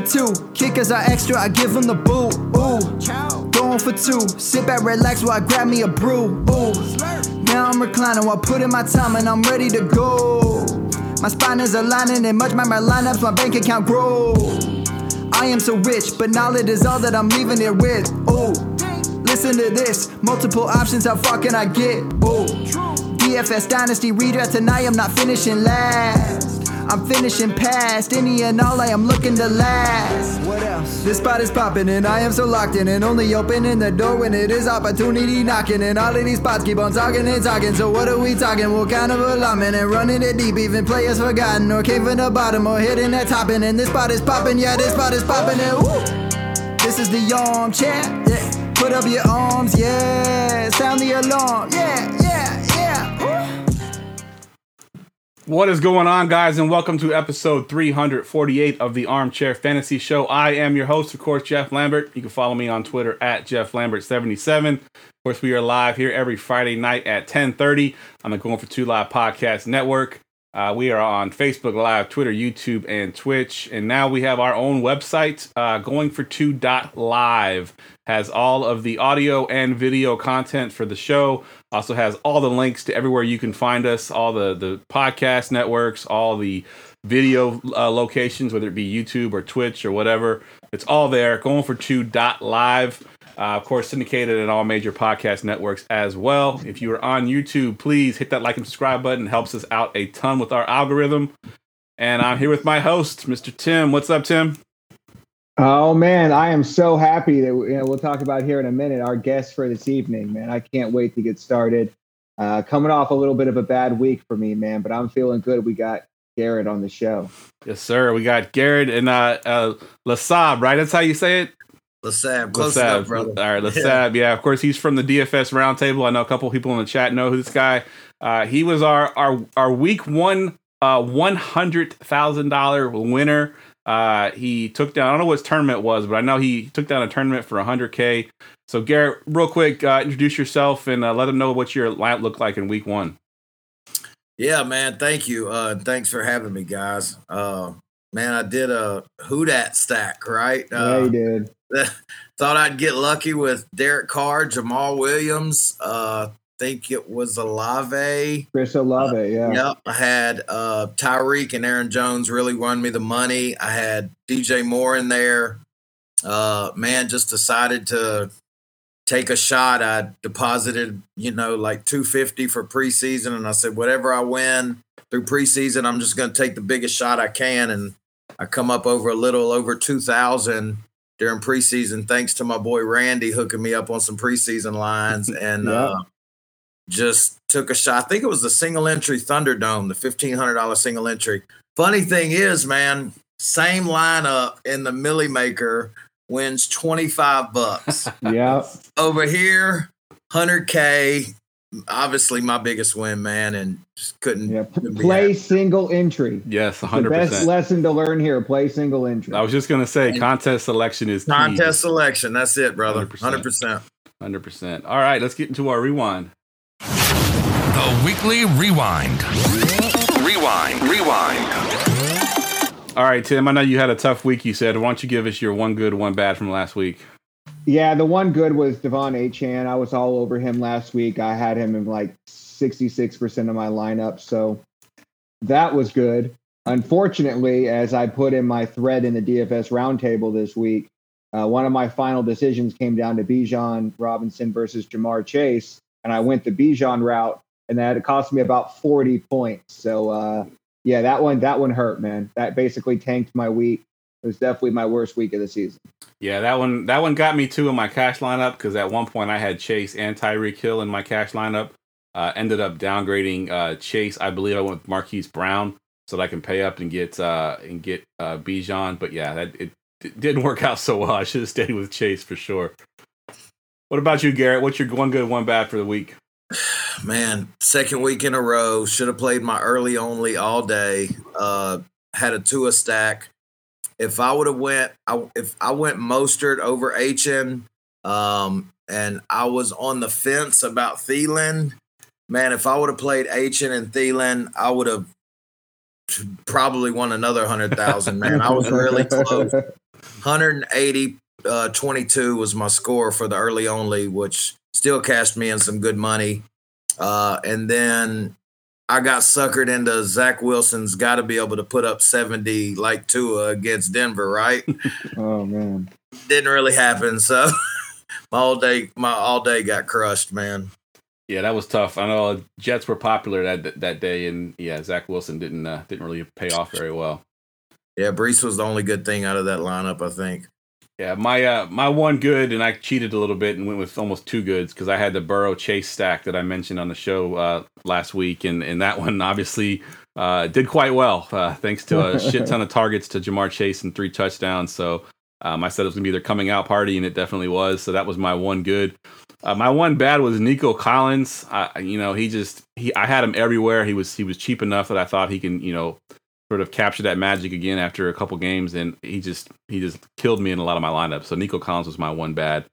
for two. Kickers are extra, I give them the boot. Ooh. Going for two. Sit back, relax while I grab me a brew. Ooh. Now I'm reclining while putting my time and I'm ready to go. My spine is aligning and much my lineups, my bank account grow. I am so rich, but knowledge is all that I'm leaving it with. Ooh. Listen to this, multiple options, how far can I get? Ooh. DFS Dynasty redraft tonight, I'm not finishing last. I'm finishing past any and all I am looking to last. What else? This spot is popping and I am so locked in and only opening the door when it is opportunity knocking. And all of these spots keep on talking and talking. So what are we talking? What kind of alignment and running it deep? Even players forgotten or came from the bottom or hitting that top end. And this spot is popping, yeah, this spot is popping. And woo! This is the armchair. Yeah. Put up your arms, yeah. Sound the alarm, yeah, yeah. What is going on, guys, and welcome to episode 348 of the Armchair Fantasy Show. I am your host, of course, Geoff Lambert. You can follow me on Twitter at Geoff Lambert77. Of course, we are live here every Friday night at 10:30 on the Going for Two Live Podcast Network. Uh, we are on Facebook Live, Twitter, YouTube, and Twitch, and now we have our own website, uh, Going for Two Live. Has all of the audio and video content for the show also has all the links to everywhere you can find us, all the the podcast networks, all the video uh, locations, whether it be YouTube or Twitch or whatever. It's all there. Going for two dot live. Uh, of course, syndicated in all major podcast networks as well. If you are on YouTube, please hit that like and subscribe button. It helps us out a ton with our algorithm. And I'm here with my host, Mr. Tim. What's up, Tim? Oh man, I am so happy that you know, we'll talk about here in a minute our guest for this evening, man. I can't wait to get started. Uh, coming off a little bit of a bad week for me, man, but I'm feeling good. We got Garrett on the show. Yes, sir. We got Garrett and uh, uh Lasab, right? That's how you say it. Lasab, close Lasab. enough, brother. All right, Lasab. Yeah. yeah, of course he's from the DFS Roundtable. I know a couple people in the chat know who this guy. Uh, he was our our our week one uh one hundred thousand dollar winner. Uh, he took down. I don't know what his tournament was, but I know he took down a tournament for 100k. So Garrett, real quick, uh, introduce yourself and uh, let them know what your lineup looked like in week one. Yeah, man. Thank you. Uh, thanks for having me, guys. Uh, man, I did a who dat stack, right? yeah, you did. Thought I'd get lucky with Derek Carr, Jamaal Williams, uh, think it was Olave. Chris Olave, uh, yeah. Yep. I had uh, Tyreek and Aaron Jones really won me the money. I had DJ Moore in there. Uh, man, just decided to take a shot. I deposited, you know, like 250 for preseason. And I said, whatever I win through preseason, I'm just going to take the biggest shot I can. And I come up over a little over 2,000 during preseason, thanks to my boy Randy hooking me up on some preseason lines. And, yeah. uh, just took a shot. I think it was the single entry Thunderdome, the fifteen hundred dollar single entry. Funny thing is, man, same lineup in the Milly Maker wins twenty five bucks. yeah. Over here, hundred k. Obviously, my biggest win, man, and just couldn't. Yeah. Play single entry. Yes, hundred percent. Best lesson to learn here: play single entry. I was just gonna say, contest selection is contest key. selection. That's it, brother. Hundred percent. Hundred percent. All right, let's get into our rewind. The Weekly Rewind. Rewind, rewind. All right, Tim, I know you had a tough week, you said. Why don't you give us your one good, one bad from last week? Yeah, the one good was De'Von Achane. I was all over him last week. I had him in like 66% of my lineup. So that was good. Unfortunately, as I put in my thread in the DFS roundtable this week, uh, one of my final decisions came down to Bijan Robinson versus Ja'Marr Chase and I went the Bijan route, and that it cost me about 40 points. So uh, yeah, that one that one hurt, man. That basically tanked my week. It was definitely my worst week of the season. Yeah, that one that one got me too in my cash lineup because at one point I had Chase and Tyreek Hill in my cash lineup. Uh, ended up downgrading uh, Chase. I believe I went with Marquise Brown so that I can pay up and get uh, and get uh, Bijan. But yeah, that it, it didn't work out so well. I should have stayed with Chase for sure. What about you, Garrett? What's your one good, one bad for the week? Man, second week in a row. Should have played my early only all day. Uh, had a Tua stack. If I would have went, I, if I went Mostert over Achane, um, and I was on the fence about Thielen, man, if I would have played Achane and Thielen, I would have probably won another hundred thousand. Man, I was really close. 180 uh, 22 was my score for the early only, which still cashed me in some good money. Uh, and then I got suckered into Zach Wilson's got to be able to put up 70 like Tua against Denver, right? oh man, didn't really happen. So my all day, my all day got crushed, man. Yeah, that was tough. I know Jets were popular that that day, and yeah, Zach Wilson didn't uh, didn't really pay off very well. Yeah, Breece was the only good thing out of that lineup, I think. Yeah, my uh, my one good, and I cheated a little bit and went with almost two goods because I had the Burrow Chase stack that I mentioned on the show uh, last week, and and that one obviously uh, did quite well uh, thanks to a shit ton of targets to Ja'Marr Chase and three touchdowns. So um, I said it was gonna be their coming out party, and it definitely was. So that was my one good. Uh, my one bad was Nico Collins. You know, he just he I had him everywhere. He was he was cheap enough that I thought he can you know sort of capture that magic again after a couple games, and he just he just killed me in a lot of my lineups. So Nico Collins was my one bad.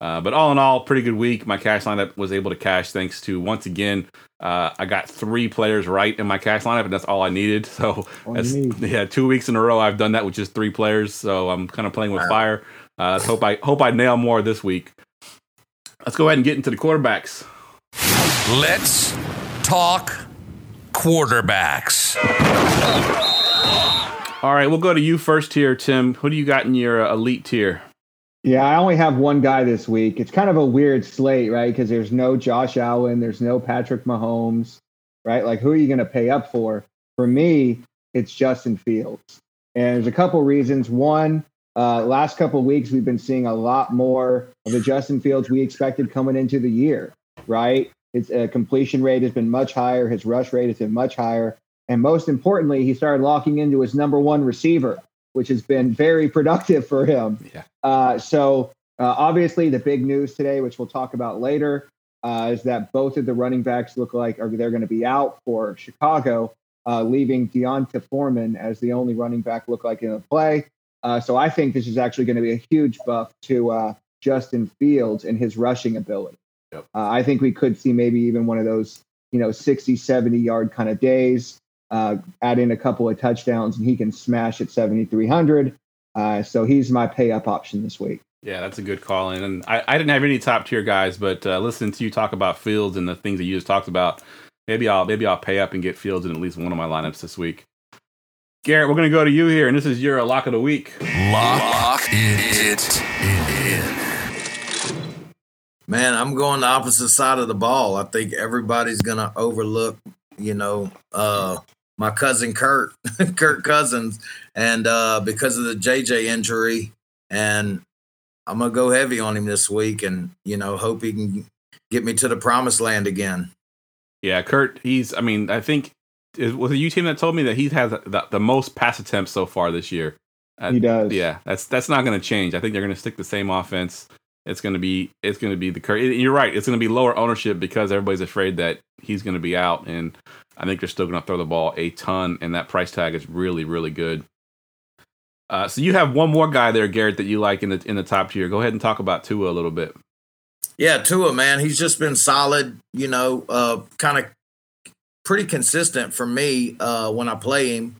Uh, but all in all, pretty good week. My cash lineup was able to cash thanks to once again, uh, I got three players right in my cash lineup, and that's all I needed. So that's, yeah, two weeks in a row I've done that with just three players. So I'm kind of playing with fire. Uh, hope I hope I nail more this week. Let's go ahead and get into the quarterbacks. Let's talk quarterbacks. All right, we'll go to you first here, Tim. Who do you got in your uh, elite tier? Yeah, I only have one guy this week. It's kind of a weird slate, right? Because there's no Josh Allen, there's no Patrick Mahomes, right? Like, who are you going to pay up for? For me, it's Justin Fields. And there's a couple reasons. One, uh, last couple of weeks, we've been seeing a lot more of the Justin Fields we expected coming into the year, right? His uh, completion rate has been much higher. His rush rate has been much higher. And most importantly, he started locking into his number one receiver, which has been very productive for him. Yeah. Uh, so, uh, obviously, the big news today, which we'll talk about later, uh, is that both of the running backs look like are they're going to be out for Chicago, uh, leaving D'Onta Foreman as the only running back look like in the play. Uh, so, I think this is actually going to be a huge buff to uh, Justin Fields and his rushing ability. Yep. I think we could see maybe even one of those, you know, 60, 70 yard kind of days uh, add in a couple of touchdowns, and he can smash at 7,300. Uh, so he's my pay up option this week. Yeah, that's a good call. And I, I didn't have any top tier guys, but uh, listening to you talk about Fields and the things that you just talked about, maybe I'll maybe I'll pay up and get Fields in at least one of my lineups this week. Garrett, we're going to go to you here, and this is your lock of the week. Lock it in. Man, I'm going the opposite side of the ball. I think everybody's going to overlook, you know, uh, my cousin Kirk, Kirk Cousins, and uh, because of the JJ injury, and I'm gonna go heavy on him this week, and you know, hope he can get me to the promised land again. Yeah, Kirk, he's. I mean, I think it was a U team that told me that he has the, the most pass attempts so far this year. Uh, he does. Yeah, that's that's not going to change. I think they're going to stick the same offense. It's going to be it's to be the Kirk. You're right. It's going to be lower ownership because everybody's afraid that he's going to be out, and I think they're still going to throw the ball a ton, and that price tag is really, really good. Uh, so you have one more guy there, Garrett, that you like in the in the top tier. Go ahead and talk about Tua a little bit. Yeah, Tua, man, he's just been solid. You know, uh, kind of pretty consistent for me uh, when I play him.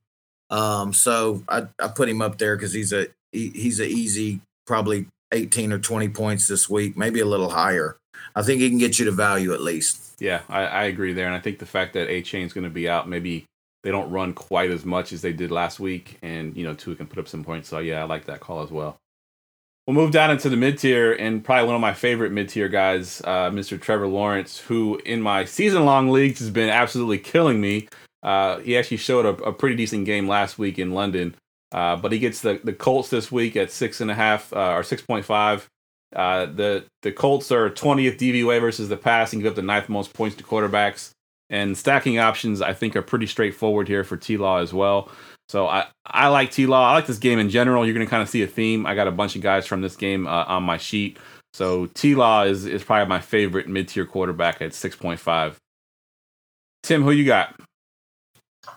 Um, so I, I put him up there because he's a he, he's a easy probably 18 or 20 points this week, maybe a little higher. I think he can get you to value at least. Yeah, I, I agree there, and I think the fact that Achane's going to be out, maybe they don't run quite as much as they did last week, and you know Tua can put up some points. So yeah, I like that call as well. We'll move down into the mid tier, and probably one of my favorite mid tier guys, uh, Mr. Trevor Lawrence, who in my season long leagues has been absolutely killing me. Uh, he actually showed a, a, pretty decent game last week in London, uh, but he gets the, the Colts this week at six and a half uh, or six point five. Uh, the the Colts are 20th DVOA versus the pass and give up the ninth most points to quarterbacks. And stacking options, I think, are pretty straightforward here for T Law as well. So I, I like T Law. I like this game in general. You're going to kind of see a theme. I got a bunch of guys from this game uh, on my sheet. So T Law is, is probably my favorite mid tier quarterback at 6.5. Tim, who you got?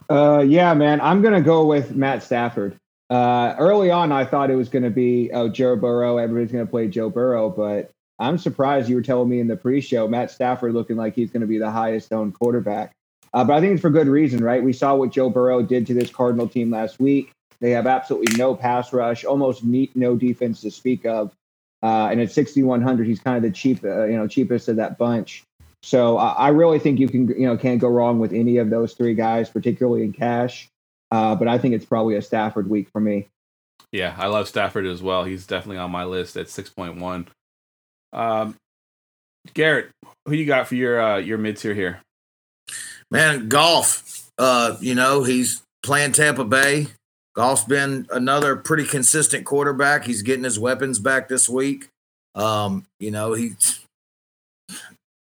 Uh, yeah, man, I'm to go with Matt Stafford. Uh, early on, I thought it was going to be oh Joe Burrow. Everybody's going to play Joe Burrow, but I'm surprised you were telling me in the pre-show Matt Stafford looking like he's going to be the highest owned quarterback. Uh, but I think it's for good reason, right? We saw what Joe Burrow did to this Cardinal team last week. They have absolutely no pass rush, almost no defense to speak of. Uh, and at 6,100, he's kind of the cheap, uh, you know, cheapest of that bunch. So I really think you can, you know, can't go wrong with any of those three guys, particularly in cash. Uh, but I think it's probably a Stafford week for me. Yeah, I love Stafford as well. He's definitely on my list at six point one. Um, Garrett, who you got for your uh, your mid tier here? Man, Goff. Uh, you know, he's playing Tampa Bay. Goff's been another pretty consistent quarterback. He's getting his weapons back this week. Um, you know, he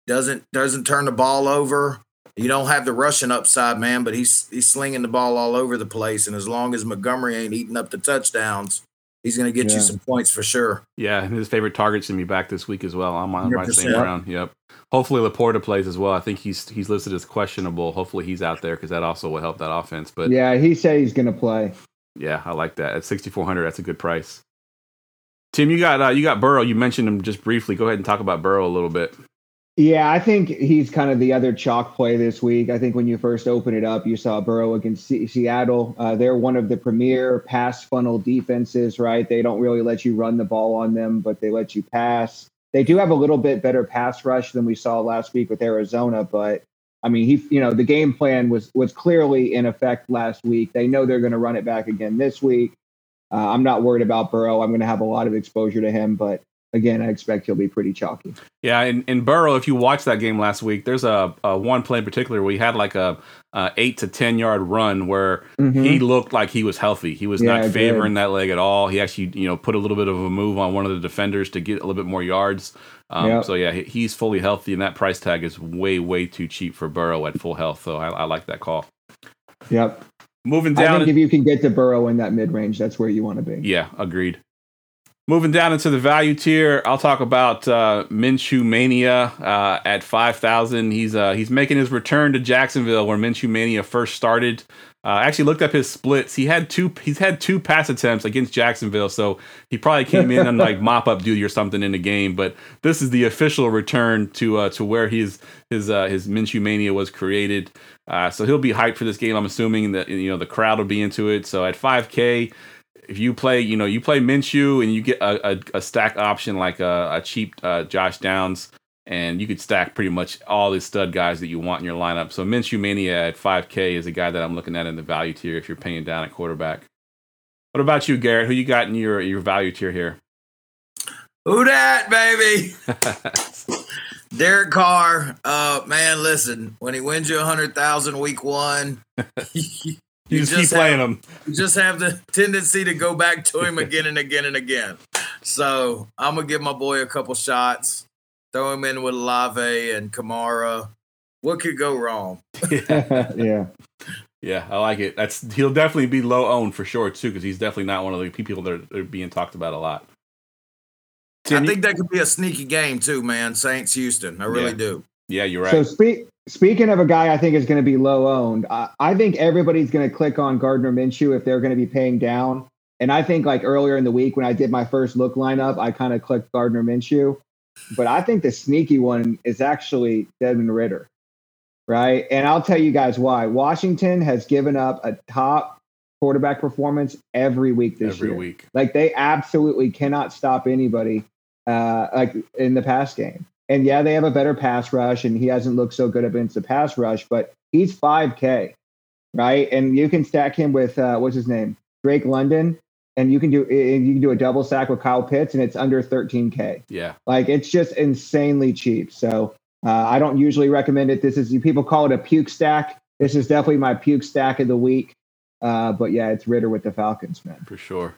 doesn't doesn't turn the ball over. You don't have the rushing upside, man, but he's he's slinging the ball all over the place. And as long as Montgomery ain't eating up the touchdowns, he's going to get Yeah. you some points for sure. Yeah, and his favorite target's gonna be back this week as well. I'm on my 100%. same round. Yep. Hopefully Laporta plays as well. I think he's he's listed as questionable. Hopefully he's out there because that also will help that offense. But yeah, yeah, he said he's going to play. Yeah, I like that at 6400. That's a good price. Tim, you got uh, you got Burrow. You mentioned him just briefly. Go ahead and talk about Burrow a little bit. Yeah, I think he's kind of the other chalk play this week. I think when you first open it up, you saw Burrow against Se- Seattle. Uh, they're one of the premier pass funnel defenses, right? They don't really let you run the ball on them, but they let you pass. They do have a little bit better pass rush than we saw last week with Arizona, but I mean, he, you know, the game plan was was clearly in effect last week. They know they're going to run it back again this week. Uh, I'm not worried about Burrow. I'm going to have a lot of exposure to him, but again, I expect he'll be pretty chalky. Yeah, and, and Burrow, if you watch that game last week, there's a, a one play in particular where he had like a, a eight to ten yard run where Mhm. he looked like he was healthy. He was Yeah, not favoring that leg at all. He actually, you know, put a little bit of a move on one of the defenders to get a little bit more yards. Um, Yep. So yeah, he's fully healthy, and that price tag is way way too cheap for Burrow at full health. So I, I like that call. Yep. Moving I down, think if you can get to Burrow in that mid range, that's where you want to be. yeah, agreed. Moving down into the value tier, I'll talk about uh, Minshew Mania uh, at five thousand. He's uh, he's making his return to Jacksonville, where Minshew Mania first started. Uh, I actually looked up his splits. He had two. He's had two pass attempts against Jacksonville, so he probably came in on like mop up duty or something in the game. But this is the official return to uh, to where his his uh, his Minshew Mania was created. Uh, so he'll be hyped for this game. I'm assuming that you know the crowd will be into it. So at 5K, if you play, you know, you play Minshew and you get a, a, a stack option like a, a cheap uh, Josh Downs, and you could stack pretty much all the stud guys that you want in your lineup. So Minshew Mania at 5K is a guy that I'm looking at in the value tier if you're paying down at quarterback. What about you, Garrett? Who you got in your your value tier here? Who that, baby? Derek Carr. Uh, man, listen, when he wins you a hundred thousand week one, you, You just, keep just playing have- him. you just have the tendency to go back to him again and again and again. So I'm gonna give my boy a couple shots, throw him in with Lave and Kamara. What could go wrong? yeah. Yeah, I like it. That's he'll definitely be low owned for sure too, because he's definitely not one of the people that are, are being talked about a lot. Tim, I you- think that could be a sneaky game too, man. Saints Houston. I really Yeah. do. yeah, you're right. So speak, speaking of a guy I think is going to be low owned, I, I think everybody's going to click on Gardner Minshew if they're going to be paying down. And I think like earlier in the week when I did my first look lineup, I kind of clicked Gardner Minshew. But I think the sneaky one is actually Desmond Ridder, right? And I'll tell you guys why. Washington has given up a top quarterback performance every week this Every year. week. Like they absolutely cannot stop anybody uh, like in the pass game. And yeah, they have a better pass rush, and he hasn't looked so good against the pass rush, but he's 5K, right? And you can stack him with uh, what's his name, Drake London, and you can do and you can do a double sack with Kyle Pitts, and it's under 13K. Yeah. Like it's just insanely cheap. So uh, I don't usually recommend it. This is people call it a puke stack. This is definitely my puke stack of the week. Uh, but yeah, it's Ridder with the Falcons, man. for sure.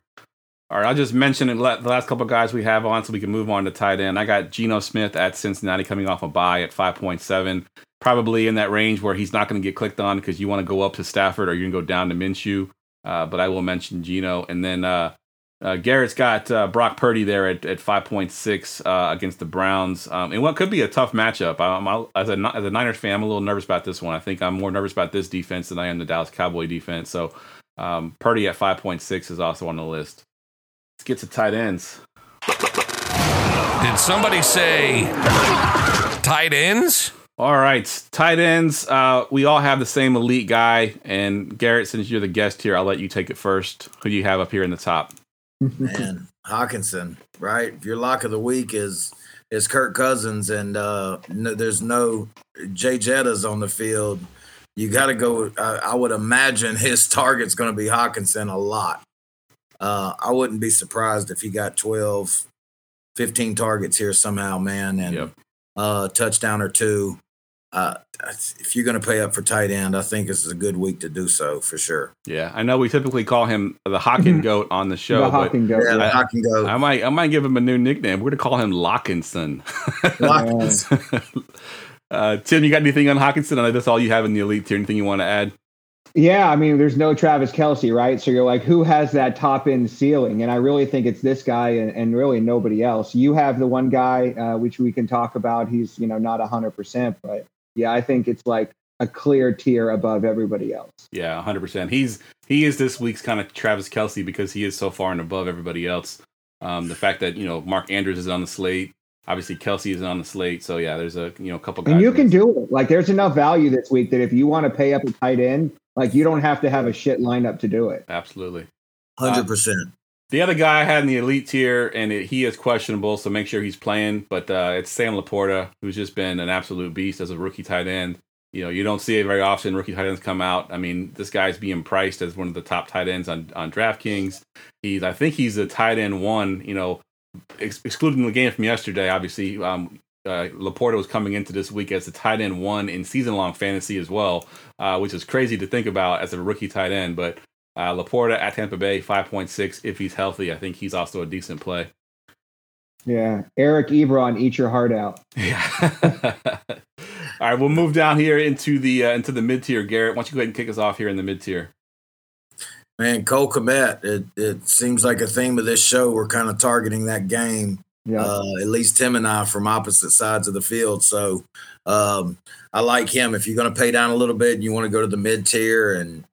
All right, I'll just mention the last couple guys we have on so we can move on to tight end. I got Geno Smith at Cincinnati coming off a bye at 5.7. Probably in that range where he's not going to get clicked on because you want to go up to Stafford or going to go down to Minshew. Uh, but I will mention Geno. And then uh, uh, Garrett's got uh, Brock Purdy there at, at 5.6 uh, against the Browns. Um, and what could be a tough matchup. I'm, i as, a, as a Niners fan, I'm a little nervous about this one. I think I'm more nervous about this defense than I am the Dallas Cowboy defense. So um, Purdy at 5.6 is also on the list. Let's get to tight ends. Did somebody say tight ends? All right, tight ends. Uh, we all have the same elite guy, and Garrett, since you're the guest here, I'll let you take it first. Who do you have up here in the top? Man, Hockenson, right? Your lock of the week is is Kirk Cousins, and uh, no, there's no Jay Jetta's on the field, you got to go. I, I would imagine his target's going to be Hockenson a lot. Uh, I wouldn't be surprised if he got 12, 15 targets here somehow, man, and Yep. uh, touchdown or two. Uh, if you're going to pay up for tight end, I think this is a good week to do so for sure. Yeah, I know we typically call him the Hawkin Goat on the show, the but Hawking goat. Yeah, I- I, can go. I might I might give him a new nickname. We're gonna call him Lockinson. Lock- uh, Tim, you got anything on Hockenson? I know that's all you have in the elite tier. Anything you want to add? Yeah, I mean, there's no Travis Kelce, right? So you're like, who has that top end ceiling? And I really think it's this guy and, and really nobody else. You have the one guy, uh, which we can talk about. He's, you know, not 100%, but yeah, I think it's like a clear tier above everybody else. Yeah, hundred percent. He's he is this week's kind of Travis Kelce because he is so far and above everybody else. Um, the fact that you know Mark Andrews is on the slate, obviously Kelce is on the slate. So yeah, there's a you know a couple guys. And you can do it. Like, there's enough value this week that if you want to pay up a tight end, like, you don't have to have a shit lineup to do it. absolutely. Hundred percent. The other guy I had in the elite tier, and it, he is questionable, so make sure he's playing. But uh, it's Sam Laporta, who's just been an absolute beast as a rookie tight end. You know, you don't see it very often. Rookie tight ends come out. I mean, this guy's being priced as one of the top tight ends on on DraftKings. He's, I think, he's a tight end one. You know, ex- excluding the game from yesterday. Obviously, um, uh, Laporta was coming into this week as a tight end one in season long fantasy as well, uh, which is crazy to think about as a rookie tight end. But uh, Laporta at Tampa Bay, 5.6 if he's healthy. I think he's also a decent play. Yeah. Eric Ebron, eat your heart out. Yeah. All right, we'll move down here into the uh, into the mid tier. Garrett, why don't you go ahead and kick us off here in the mid tier? Man, Cole Kmet, it, it seems like a theme of this show. We're kind of targeting that game, Yeah. uh, at least Tim and I from opposite sides of the field. So um, I like him. If you're going to pay down a little bit and you want to go to the mid tier and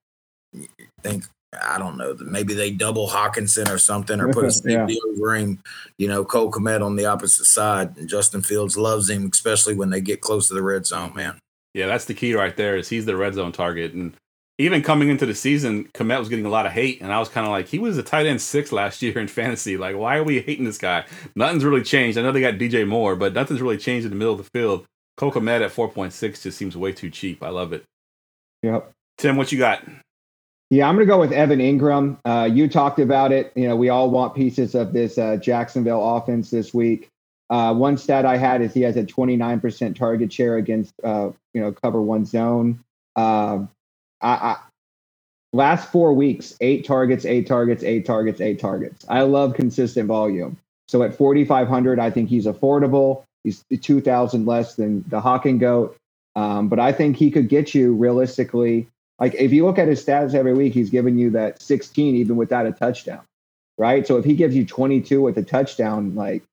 think, I don't know, maybe they double Hockenson or something or put a Yeah. safety over him, you know, Cole Kmet on the opposite side. And Justin Fields loves him, especially when they get close to the red zone, man. Yeah, that's the key right there. Is he's the red zone target, and even coming into the season, Kmet was getting a lot of hate, and I was kind of like, he was a tight end six last year in fantasy. Like, why are we hating this guy? Nothing's really changed. I know they got DJ Moore, but nothing's really changed in the middle of the field. Cole Kmet at four point six just seems way too cheap. I love it. Yep. Tim, what you got? Yeah, I'm going to go with Evan Engram. Uh, you talked about it. You know, we all want pieces of this uh, Jacksonville offense this week. Uh, one stat I had is he has a 29% target share against, uh, you know, cover one zone. Uh, I, I, last four weeks, eight targets, eight targets, eight targets, eight targets. I love consistent volume. So at 4,500, I think he's affordable. He's 2,000 less than the Hawking Goat. Um, but I think he could get you realistically like if you look at his stats every week, he's giving you that 16 even without a touchdown, right? So if he gives you 22 with a touchdown, like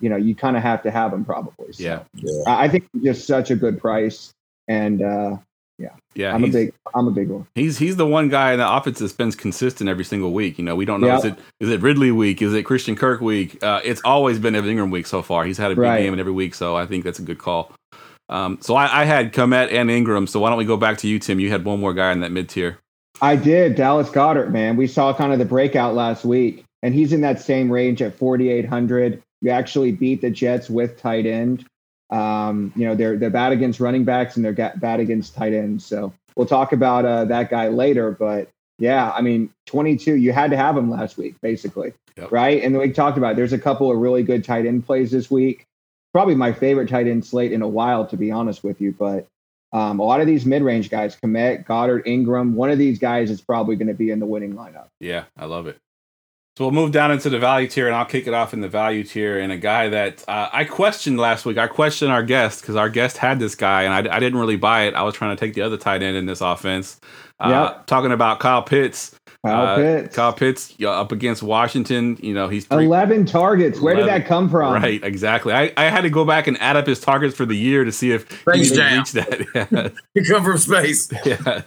you know, you kind of have to have him probably. So Yeah, Yeah. I I think just such a good price, and uh, yeah. Yeah. I'm a big, I'm a big one. He's he's the one guy in the offense that's been consistent every single week. You know, we don't know is it is it Ridley week, is it Christian Kirk week? Uh, it's always been Evan Engram week so far. He's had a big Right. game in every week, so I think that's a good call. Um, so I, I had Kmet and Engram. So why don't we go back to you, Tim? You had one more guy in that mid tier. I did Dallas Goedert, man. We saw kind of the breakout last week, and he's in that same range at 4,800. You actually beat the Jets with tight end. Um, you know, they're they're bad against running backs and they're bad against tight ends. So we'll talk about uh, that guy later. But yeah, I mean, 22. You had to have him last week, basically, Yep. right? And we talked about. it. There's a couple of really good tight end plays this week. Probably my favorite tight end slate in a while, to be honest with you. But um, a lot of these mid-range guys, Kmet, Goedert, Engram, one of these guys is probably going to be in the winning lineup. Yeah, I love it. So we'll move down into the value tier, and I'll kick it off in the value tier. And a guy that uh, I questioned last week, I questioned our guest because our guest had this guy, and I, I didn't really buy it. I was trying to take the other tight end in this offense. Uh, Yep. Talking about Kyle Pitts. Kyle Uh, Pitts, Kyle Pitts you up against Washington. You know, he's three, 11 targets. Where did that come from? right. Exactly. I, I had to go back and add up his targets for the year to see if he Space could Jam. reach that. You come from space. yeah,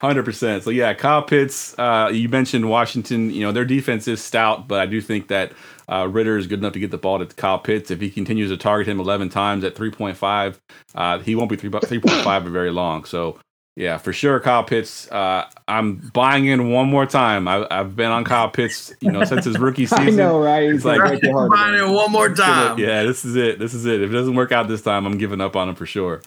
hundred percent. So yeah, Kyle Pitts. Uh, you mentioned Washington. You know their defense is stout, but I do think that uh, Ridder is good enough to get the ball to Kyle Pitts. If he continues to target him 11 times at 3.5, uh, he won't be 3, 3.5 for very long. So, yeah, for sure, Kyle Pitts. Uh, I'm buying in one more time. I, I've been on Kyle Pitts, you know, since his rookie season. I know, right? It's like- break your heart Find again. it one more time. Yeah, this is it. This is it. If it doesn't work out this time, I'm giving up on him for sure.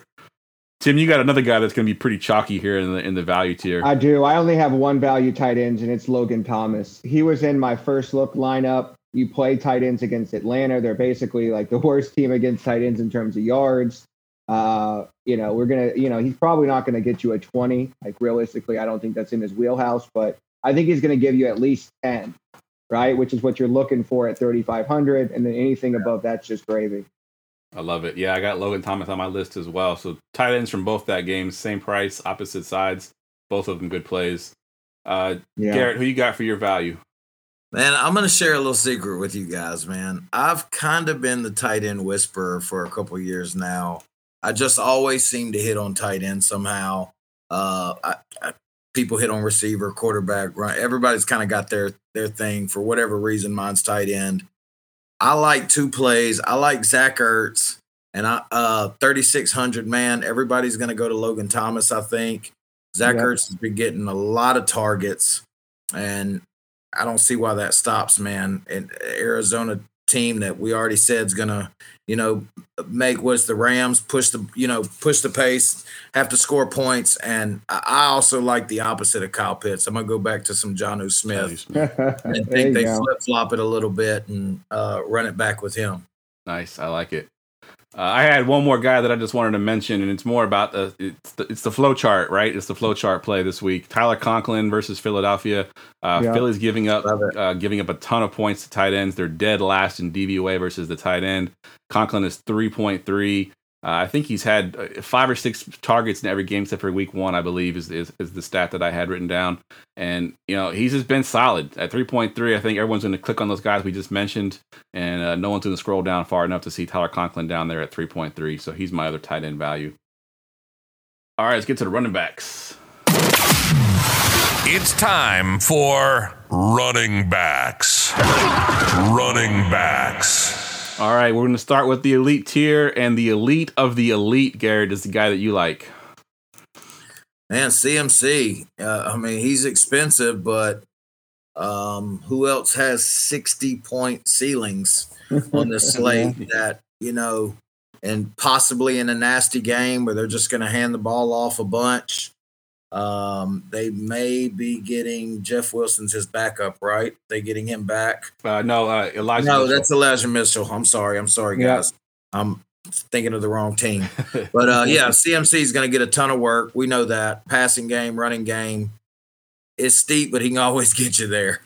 Tim, you got another guy that's going to be pretty chalky here in the in the value tier. I do. I only have one value tight end, and it's Logan Thomas. He was in my first look lineup. You play tight ends against Atlanta. They're basically like the worst team against tight ends in terms of yards. Uh, you know, we're gonna, you know, he's probably not gonna get you a 20. Like realistically, I don't think that's in his wheelhouse, but I think he's gonna give you at least 10, right? Which is what you're looking for at 3,500, and then anything above that's just gravy. I love it. Yeah, I got Logan Thomas on my list as well. So tight ends from both that game, same price, opposite sides, both of them good plays. Uh, Yeah. Garrett, who you got for your value? Man, I'm going to share a little secret with you guys, man. I've kind of been the tight end whisperer for a couple years now. I just always seem to hit on tight end somehow. Uh, I, I, people hit on receiver, quarterback, run. Everybody's kind of got their their thing for whatever reason. Mine's tight end. I like two plays. I like Zach Ertz and I uh 3600 man. Everybody's going to go to Logan Thomas, I think. Zach Yep. Ertz has been getting a lot of targets and I don't see why that stops, man. And Arizona team that we already said is gonna, you know, make what's the Rams push the, you know, push the pace, have to score points. And I I also like the opposite of Kyle Pitts. I'm gonna go back to some Jonnu Smith and think they flip flop it a little bit and uh, run it back with him. Nice, I like it. Uh, I had one more guy that I just wanted to mention, and it's more about the it's the, it's the flow chart, right? It's the flow chart play this week. Tyler Conklin versus Philadelphia. Uh, Yeah. Philly's giving up uh, giving up a ton of points to tight ends. They're dead last in DVOA versus the tight end. Conklin is three point three. Uh, I think he's had uh, five or six targets in every game except for week one, I believe, is, is, is the stat that I had written down. And, you know, he's just been solid. At 3.3, I think everyone's going to click on those guys we just mentioned, and uh, no one's going to scroll down far enough to see Tyler Conklin down there at 3.3. So he's my other tight end value. All right, let's get to the running backs. It's time for running backs. Running backs. All right, we're going to start with the elite tier, and the elite of the elite, Garrett, is the guy that you like. Man, CMC. Uh, I mean, he's expensive, but um, who else has 60 point ceilings on this slate that, you know, and possibly in a nasty game where they're just going to hand the ball off a bunch? Um, they may be getting Jeff Wilson's his backup, right? They're getting him back. Uh, no, uh, Elijah. No, Mitchell. that's Elijah Mitchell. I'm sorry. I'm sorry, Yeah. guys. I'm thinking of the wrong team. But uh, yeah, CMC is going to get a ton of work. We know that passing game, running game. It's steep, but he can always get you there.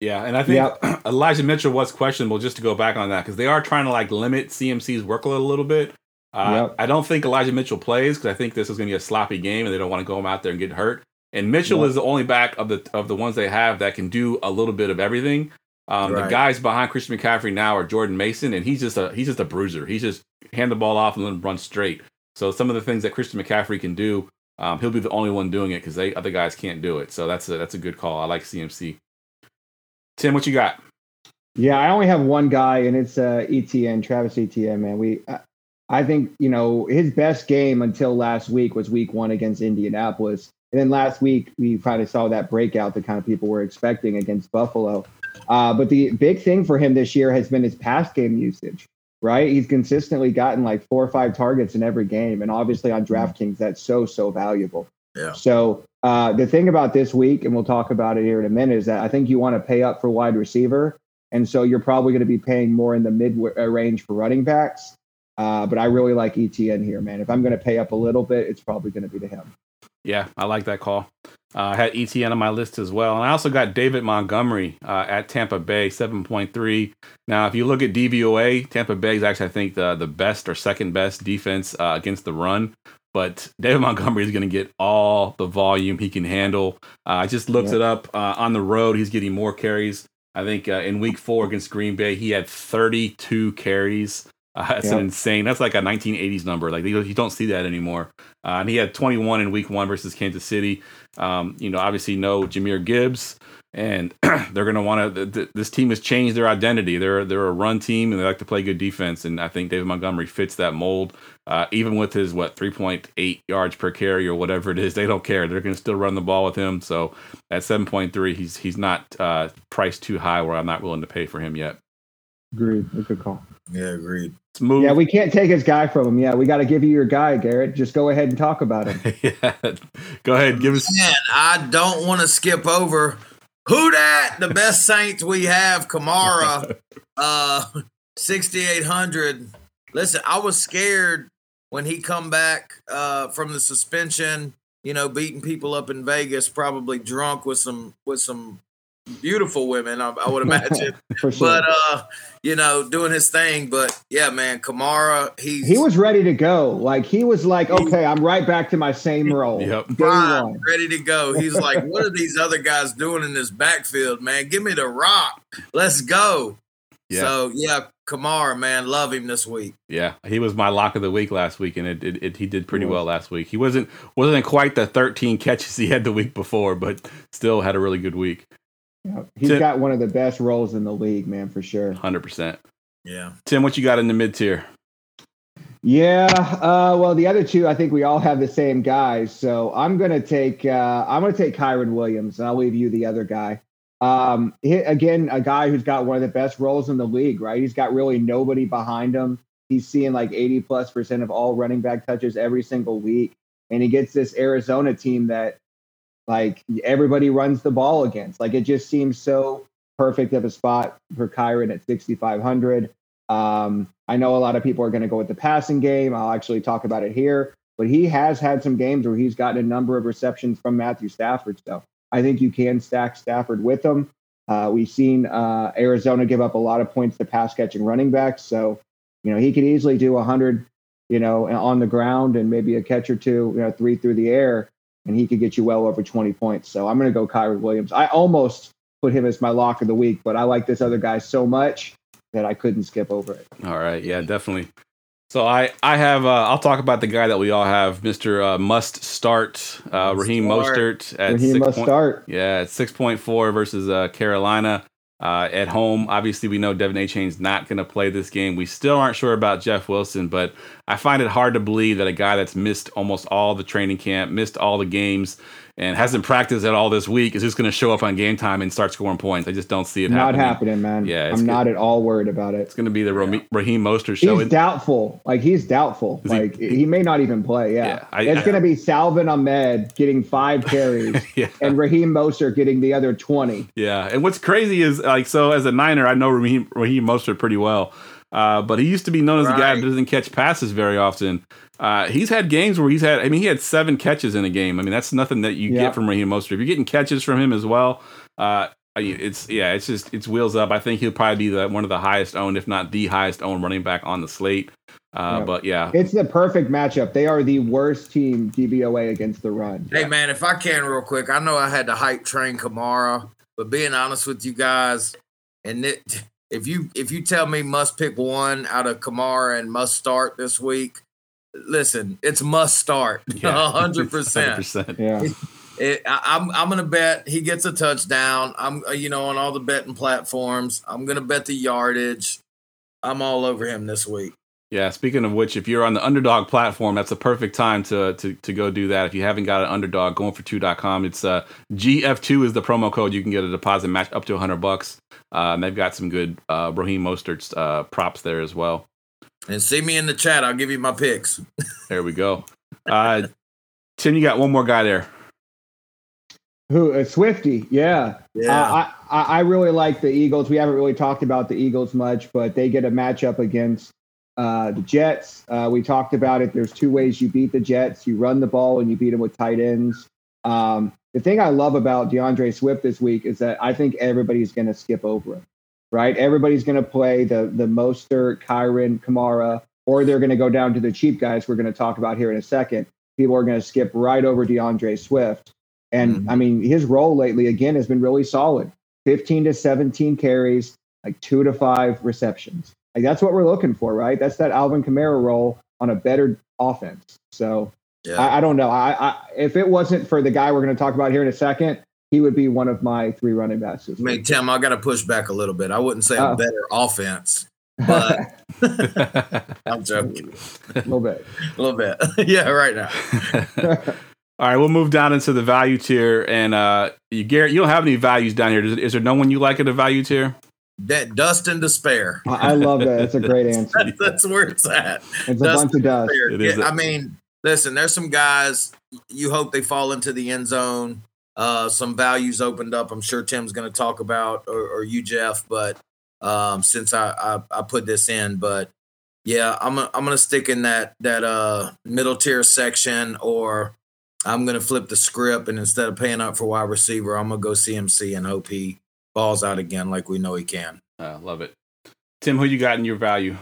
Yeah, and I think Elijah Mitchell was questionable. Just to go back on that, because they are trying to like limit CMC's workload a little bit. Uh, Yep. I don't think Elijah Mitchell plays because I think this is going to be a sloppy game, and they don't want to go him out there and get hurt. And Mitchell Yep. is the only back of the of the ones they have that can do a little bit of everything. Um, The guys behind Christian McCaffrey now are Jordan Mason, and he's just a he's just a bruiser. He's just hand the ball off and let him run straight. So some of the things that Christian McCaffrey can do, um, he'll be the only one doing it because they other guys can't do it. So that's a that's a good call. I like CMC. Tim, what you got? Yeah, I only have one guy, and it's uh, Etienne, Travis Etienne. Man, we, I, I think you know his best game until last week was Week One against Indianapolis, and then last week we kind of saw that breakout that kind of people were expecting against Buffalo. Uh, but the big thing for him this year has been his pass game usage. Right, he's consistently gotten like four or five targets in every game, and obviously on DraftKings that's so so valuable. Yeah. So uh, the thing about this week, and we'll talk about it here in a minute, is that I think you want to pay up for wide receiver, and so you're probably going to be paying more in the mid uh, range for running backs. Uh, but I really like Etienne here, man. If I'm going to pay up a little bit, it's probably going to be to him. Yeah, I like that call. Uh, I had Etienne on my list as well. And I also got David Montgomery uh, at Tampa Bay, 7.3. Now, if you look at DVOA, Tampa Bay is actually, I think, the, the best or second best defense uh, against the run. But David Montgomery is going to get all the volume he can handle. Uh, I just looked Yeah. it up. Uh, on the road, he's getting more carries. I think uh, in week four against Green Bay, he had 32 carries. Uh, that's an insane. That's like a 1980s number. Like you you don't see that anymore. Uh, and he had 21 in week one versus Kansas City. Um, you know, obviously no Jahmyr Gibbs. and they're going to want to. Th- this team has changed their identity. They're they're a run team, and they like to play good defense. And I think David Montgomery fits that mold. Uh, even with his what 3.8 yards per carry or whatever it is, they don't care. They're going to still run the ball with him. So at 7.3, he's he's not uh, priced too high where I'm not willing to pay for him yet. Agreed. That's a good call. Yeah, agreed. Let's. Yeah, we can't take his guy from him. Yeah, we got to give you your guy, Garrett. Just go ahead and talk about him. yeah. Go ahead, give us. Man, I don't want to skip over who that the best Saints we have, Kamara, uh, sixty eight hundred. Listen, I was scared when he come back uh, from the suspension. You know, beating people up in Vegas, probably drunk with some with some beautiful women, I, I would imagine. For sure. But uh, you know, doing his thing. But yeah, man, Kamara, he he was ready to go. Like he was like, okay, I'm right back to my same role. Yep. Prime, ready to go. He's like, what are these other guys doing in this backfield, man? Give me the rock. Let's go. Yeah. So yeah, Kamara, man, love him this week. Yeah, he was my lock of the week last week, and it, it, it he did pretty He was. well last week. He wasn't wasn't quite the 13 catches he had the week before, but still had a really good week. Yeah. He's Tim- got one of the best roles in the league, man, for sure. 100%. Yeah. Tim, what you got in the mid tier? Yeah. Uh, well, the other two, I think we all have the same guys. So I'm gonna take uh, I'm gonna take Kyren Williams, and I'll leave you the other guy. Um, he, again, a guy who's got one of the best roles in the league, right? He's got really nobody behind him. He's seeing like 80 plus percent of all running back touches every single week, and he gets this Arizona team that like everybody runs the ball against. Like it just seems so perfect of a spot for Kyren at 6,500. Um, I know a lot of people are going to go with the passing game. I'll actually talk about it here, but he has had some games where he's gotten a number of receptions from Matthew Stafford. So I think you can stack Stafford with him. Uh, we've seen uh, Arizona give up a lot of points to pass catching running backs. So, you know, he could easily do 100, you know, on the ground and maybe a catch or two, you know, three through the air, and he could get you well over 20 points. So I'm going to go Kyren Williams. I almost put him as my lock of the week, but I like this other guy so much that I couldn't skip over it. All right, yeah, definitely. So I I have uh, I'll talk about the guy that we all have, Mister uh, Must Start, uh, Raheem Start. Mostert at And he six must point- start. Yeah, at six point four versus uh, Carolina uh, at home. Obviously, we know De'Von Achane's not going to play this game. We still aren't sure about Jeff Wilson, but I find it hard to believe that a guy that's missed almost all the training camp, missed all the games, and hasn't practiced at all this week is just going to show up on game time and start scoring points. I just don't see it happening. Not happening. happening, man. Yeah, I'm good. not at all worried about it. It's going to be the Rami- Raheem Mostert show. He's doubtful. Like he's doubtful. Is he- like he, may not even play. Yeah, Yeah, I- it's going to be Salvon Ahmed getting five carries yeah. and Raheem Mostert getting the other twenty. Yeah, and what's crazy is like so as a Niner, I know Raheem, Raheem Mostert pretty well, uh, but he used to be known as a guy Right. that doesn't catch passes very often. Uh, he's had games where he's had, I mean, he had seven catches in a game. I mean, that's nothing that you Yeah. get from Raheem Mostert. If you're getting catches from him as well, uh, it's yeah, it's just it's wheels up. I think he'll probably be the one of the highest owned, if not the highest owned running back on the slate. Uh, Yeah. But yeah, It's the perfect matchup. They are the worst team DVOA against the run. Hey man, if I can real quick, I know I had to hype train Kamara, but being honest with you guys, and it, if you if you tell me must pick one out of Kamara and must start this week, listen, it's must start, Yeah. hundred percent. 100%. Yeah, It, I, I'm I'm gonna bet he gets a touchdown. I'm uh, you know on all the betting platforms. I'm gonna bet the yardage. I'm all over him this week. Yeah, speaking of which, if you're on the underdog platform, that's a perfect time to to, to go do that. If you haven't got an underdog, going for two.com. It's uh, GF2 is the promo code. You can get a deposit match up to 100 bucks. Uh, and they've got some good uh, Raheem Mostert's uh, props there as well. And see me in the chat. I'll give you my picks. There we go. Uh, Tim, you got one more guy there. who uh, Swifty? Yeah, Yeah. Uh, I, I I really like the Eagles. We haven't really talked about the Eagles much, but they get a matchup against uh, the Jets. Uh, we talked about it. There's two ways you beat the Jets: you run the ball and you beat them with tight ends. Um, the thing I love about D'Andre Swift this week is that I think everybody's going to skip over him. Right? Everybody's going to play the the Mostert, Kyren, Kamara, or they're going to go down to the cheap guys. We're going to talk about here in a second. People are going to skip right over D'Andre Swift. And Mhm. I mean, his role lately again has been really solid. 15 to 17 carries, like two to five receptions. Like that's what we're looking for, right? That's that Alvin Kamara role on a better offense. So Yeah. I, I don't know. I, I if it wasn't for the guy we're going to talk about here in a second, he would be one of my three running backs. This I mean. Tim, I got to push back a little bit. I wouldn't say I'm Oh. better offense, but I'm joking a little bit. a little bit. yeah, right now. All right, we'll move down into the value tier. And uh, you, Garrett, you don't have any values down here. Is, is there no one you like at the value tier? That dust and despair. I I love that. That's a great answer. That's where it's at. It's a bunch of dust. Despair. It is Yeah, a- I mean, listen, there's some guys you hope they fall into the end zone. Uh, some values opened up. I'm sure Tim's going to talk about, or, or you, Jeff. But um, since I, I I put this in, but yeah, I'm i I'm going to stick in that that uh middle tier section, or I'm going to flip the script and instead of paying up for wide receiver, I'm going to go CMC and hope he balls out again like we know he can. Uh, love it. Tim, who you got in your value?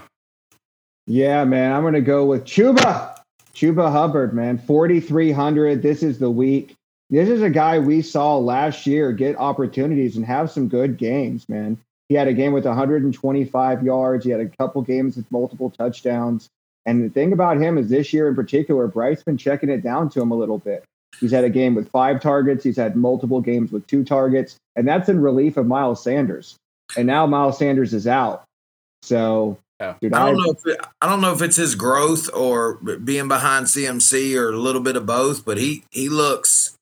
Yeah, man. I'm gonna go with Chuba. Chuba Hubbard, man. 4,300. This is the week. This is a guy we saw last year get opportunities and have some good games, man. He had a game with 125 yards. He had a couple games with multiple touchdowns. And the thing about him is this year in particular, Bryce's been checking it down to him a little bit. He's had a game with five targets. He's had multiple games with two targets. And that's in relief of Miles Sanders. And now Miles Sanders is out. So, Yeah. dude, I don't know if it, I don't know if it's his growth or being behind CMC or a little bit of both, but he he looks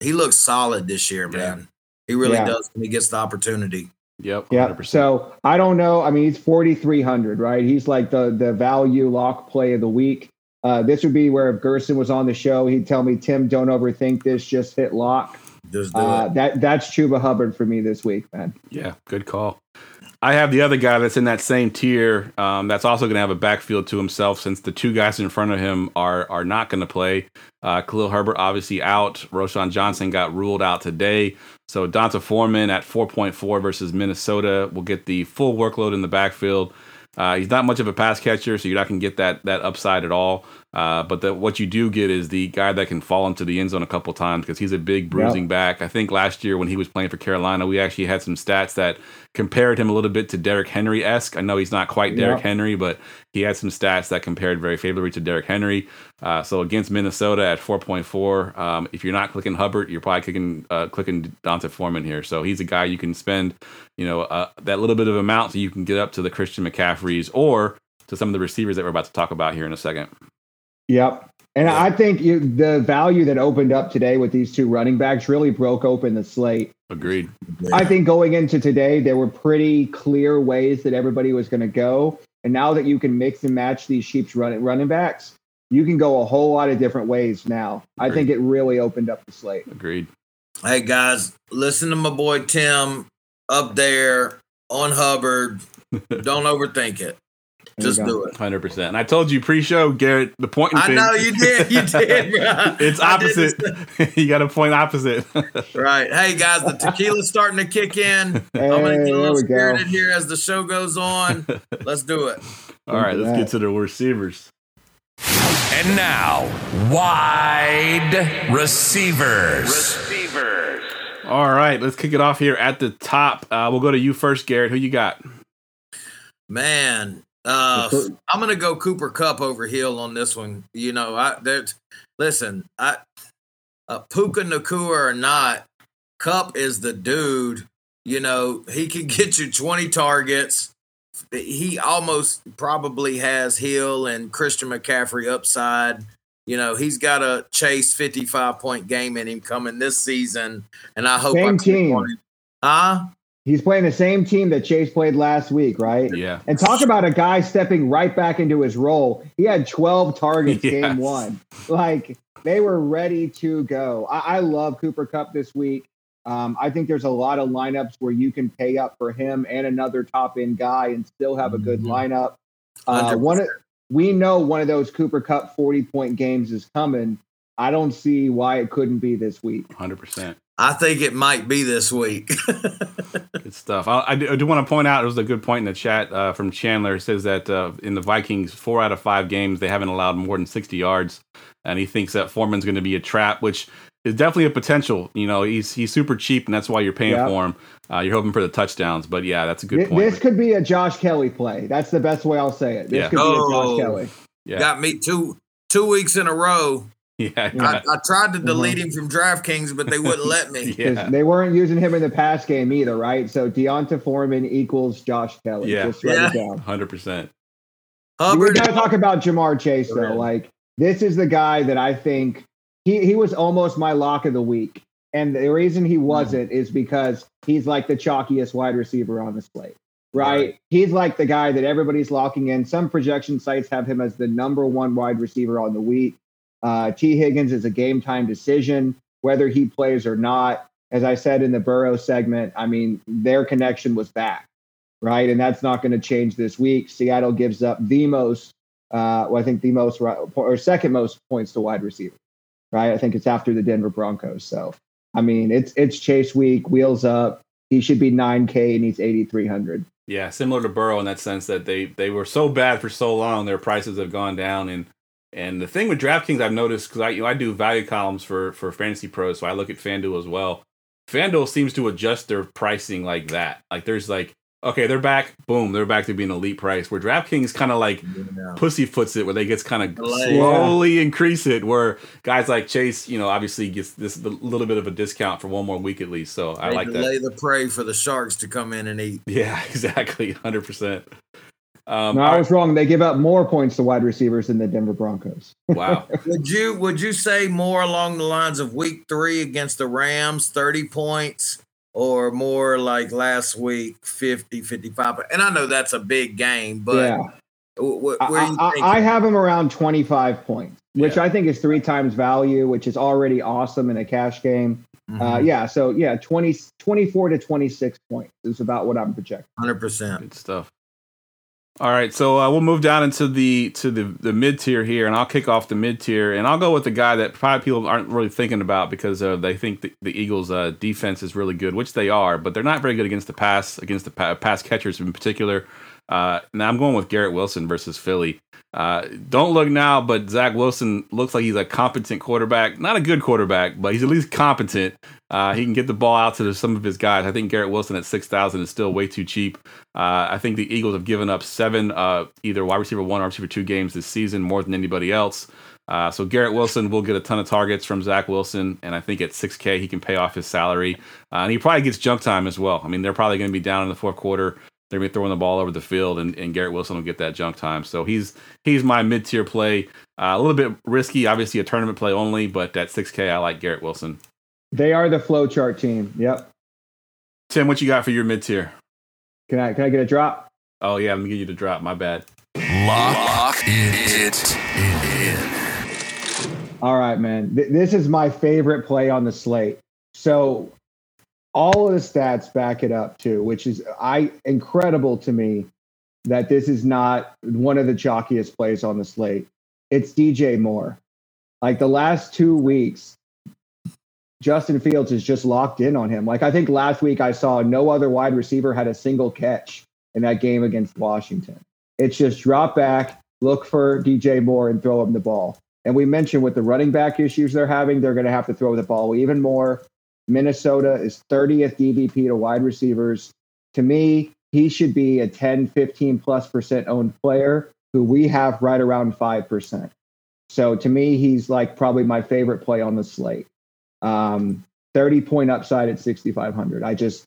he looks solid this year, man. He really Yeah. does when he gets the opportunity. Yep. Yeah. So I don't know. I mean, he's 4,300, right? He's like the the value lock play of the week. Uh, this would be where if Gerson was on the show, he'd tell me, Tim, don't overthink this, just hit lock. Just do Uh, it. that that's Chuba Hubbard for me this week, man. Yeah, good call. I have the other guy that's in that same tier. Um, that's also going to have a backfield to himself, since the two guys in front of him are are not going to play. Uh, Khalil Herbert obviously out. Roschon Johnson got ruled out today. So D'Onta Foreman at 4.4 versus Minnesota will get the full workload in the backfield. Uh, he's not much of a pass catcher, so you're not going to get that that upside at all. Uh, but the, what you do get is the guy that can fall into the end zone a couple times because he's a big bruising back. I think last year when he was playing for Carolina, we actually had some stats that compared him a little bit to Derrick Henry esque. I know he's not quite Derrick Yeah. Henry, but he had some stats that compared very favorably to Derrick Henry. Uh, so against Minnesota at 4.4, um, if you're not clicking Hubbard, you're probably clicking uh, clicking D'Onta Foreman here. So he's a guy you can spend, you know, uh, that little bit of amount so you can get up to the Christian McCaffreys or to some of the receivers that we're about to talk about here in a second. Yep. And Yeah. I think you, the value that opened up today with these two running backs really broke open the slate. Agreed. I think going into today, there were pretty clear ways that everybody was going to go. And now that you can mix and match these sheep's running running backs, you can go a whole lot of different ways now. I think it really opened up the slate. Agreed. Hey guys, listen to my boy Tim up there on Hubbard. Don't overthink it. There you Just go. do it. Hundred percent. And I told you pre-show, Garrett, the point. I thing. know you did. You did. it's I did opposite. you got a point opposite. Right. Hey guys, the tequila's starting to kick in. Hey, I'm gonna get a little we go. spirited here as the show goes on. Let's do it. All right, let's get to the receivers. And now, wide receivers. receivers. All right, let's kick it off here at the top. Uh, we'll go to you first, Garrett. Who you got? Man, uh, I'm gonna go Cooper Kupp over Hill on this one. You know, I there's listen, I uh, Puka Nacua or not, Kupp is the dude. You know, he can get you 20 targets. He almost probably has Hill and Christian McCaffrey upside. You know, he's got a chase 55 point game in him coming this season, and I hope I Same click team. on. Huh? He's playing the same team that Chase played last week, right? Yeah. And talk about a guy stepping right back into his role. He had 12 targets Yes. game one. Like they were ready to go. I, I love Cooper Kupp this week. Um, I think there's a lot of lineups where you can pay up for him and another top end guy and still have a good Mhm. lineup. Uh, one of, we know one of those Cooper Kupp 40 point games is coming. I don't see why it couldn't be this week. 100%. I think it might be this week. Good stuff. I, I, do, I do want to point out, it was a good point in the chat uh, from Chandler. It says that uh, in the Vikings, four out of five games, they haven't allowed more than 60 yards. And he thinks that Foreman's going to be a trap, which is definitely a potential. You know, he's he's super cheap, and that's why you're paying Yeah. for him. Uh, you're hoping for the touchdowns. But yeah, that's a good Th- point. This could be a Josh Kelley play. That's the best way I'll say it. This Yeah. could be a Oh. Josh Kelley. yeah. Got me two two weeks in a row. Yeah, I. I tried to delete him from DraftKings, but they wouldn't let me. yeah. They weren't using him in the pass game either, right? So D'Onta Foreman equals Josh Kelley. Yeah. Just write Yeah. it down. Hundred percent. we Hubbard, got to talk about Ja'Marr Chase though. Go. Like this is the guy that I think he he was almost my lock of the week, and the reason he wasn't is because he's like the chalkiest wide receiver on the slate. Right? Right. He's like the guy that everybody's locking in. Some projection sites have him as the number one wide receiver on the week. Uh, Tee Higgins is a game time decision whether he plays or not. As I said in the Burrow segment, I mean their connection was back, right? And that's not going to change this week. Seattle gives up the most uh, well, I think the most or second most points to wide receiver, right? I think it's after the Denver Broncos. So, I mean, it's it's Chase week, wheels up. He should be 9K and he's 8,300. Yeah, similar to Burrow in that sense that they they were so bad for so long, their prices have gone down. And and the thing with DraftKings, I've noticed because I you know I do value columns for for Fantasy Pros, so I look at FanDuel as well. FanDuel seems to adjust their pricing like that. Like there's like okay, they're back, boom, they're back to being elite price. Where DraftKings kind of like Yeah. pussyfoots it, where they gets kind of slowly increase it. Where guys like Chase, you know, obviously gets this a little bit of a discount for one more week at least. So I They like that. delay the prey for the sharks to come in and eat. Yeah, exactly, hundred percent. Um, no, I was wrong. They give up more points to wide receivers than the Denver Broncos. wow. Would you would you say more along the lines of week three against the Rams, 30 points, or more like last week, 50, 55? And I know that's a big game, but yeah, wh- wh- I, where you I. I have them around 25 points, which Yeah. I think is three times value, which is already awesome in a cash game. Uh, Mhm, yeah, so yeah, 20, 24 to 26 points is about what I'm projecting. 100%. Good stuff. All right, so uh, we'll move down into the to the the mid tier here, and I'll kick off the mid tier, and I'll go with the guy that probably people aren't really thinking about because uh, they think the, the Eagles' uh, defense is really good, which they are, but they're not very good against the pass, against the pa- pass catchers in particular. Uh, now I'm going with Garrett Wilson versus Philly. Uh, don't look now, but Zach Wilson looks like he's a competent quarterback. Not a good quarterback, but he's at least competent. Uh, he can get the ball out to some of his guys. I think Garrett Wilson at six thousand is still way too cheap. Uh, I think the Eagles have given up seven uh, either wide receiver one or receiver two games this season, more than anybody else. Uh, so Garrett Wilson will get a ton of targets from Zach Wilson, and I think at 6K he can pay off his salary, uh, and he probably gets junk time as well. I mean, they're probably going to be down in the fourth quarter. They're going to be throwing the ball over the field, and, and Garrett Wilson will get that junk time. So he's he's my mid tier play. Uh, a little bit risky, obviously a tournament play only, but at 6K I like Garrett Wilson. They are the flow chart team. Yep. Tim, what you got for your mid tier? Can I can I get a drop? Oh yeah, let me give you the drop. My bad. Lock it in. All right, man. Th- this is my favorite play on the slate. So all of the stats back it up too, which is I incredible to me that this is not one of the chalkiest plays on the slate. It's DJ Moore. Like the last two weeks, Justin Fields is just locked in on him. Like I think last week I saw no other wide receiver had a single catch in that game against Washington. It's just drop back, look for DJ Moore and throw him the ball. And we mentioned with the running back issues they're having, they're going to have to throw the ball even more. Minnesota is 30th DVP to wide receivers. To me, he should be a 10, 15 plus percent owned player who we have right around 5%. So to me, he's like probably my favorite play on the slate. Um, 30 point upside at 6,500. I just,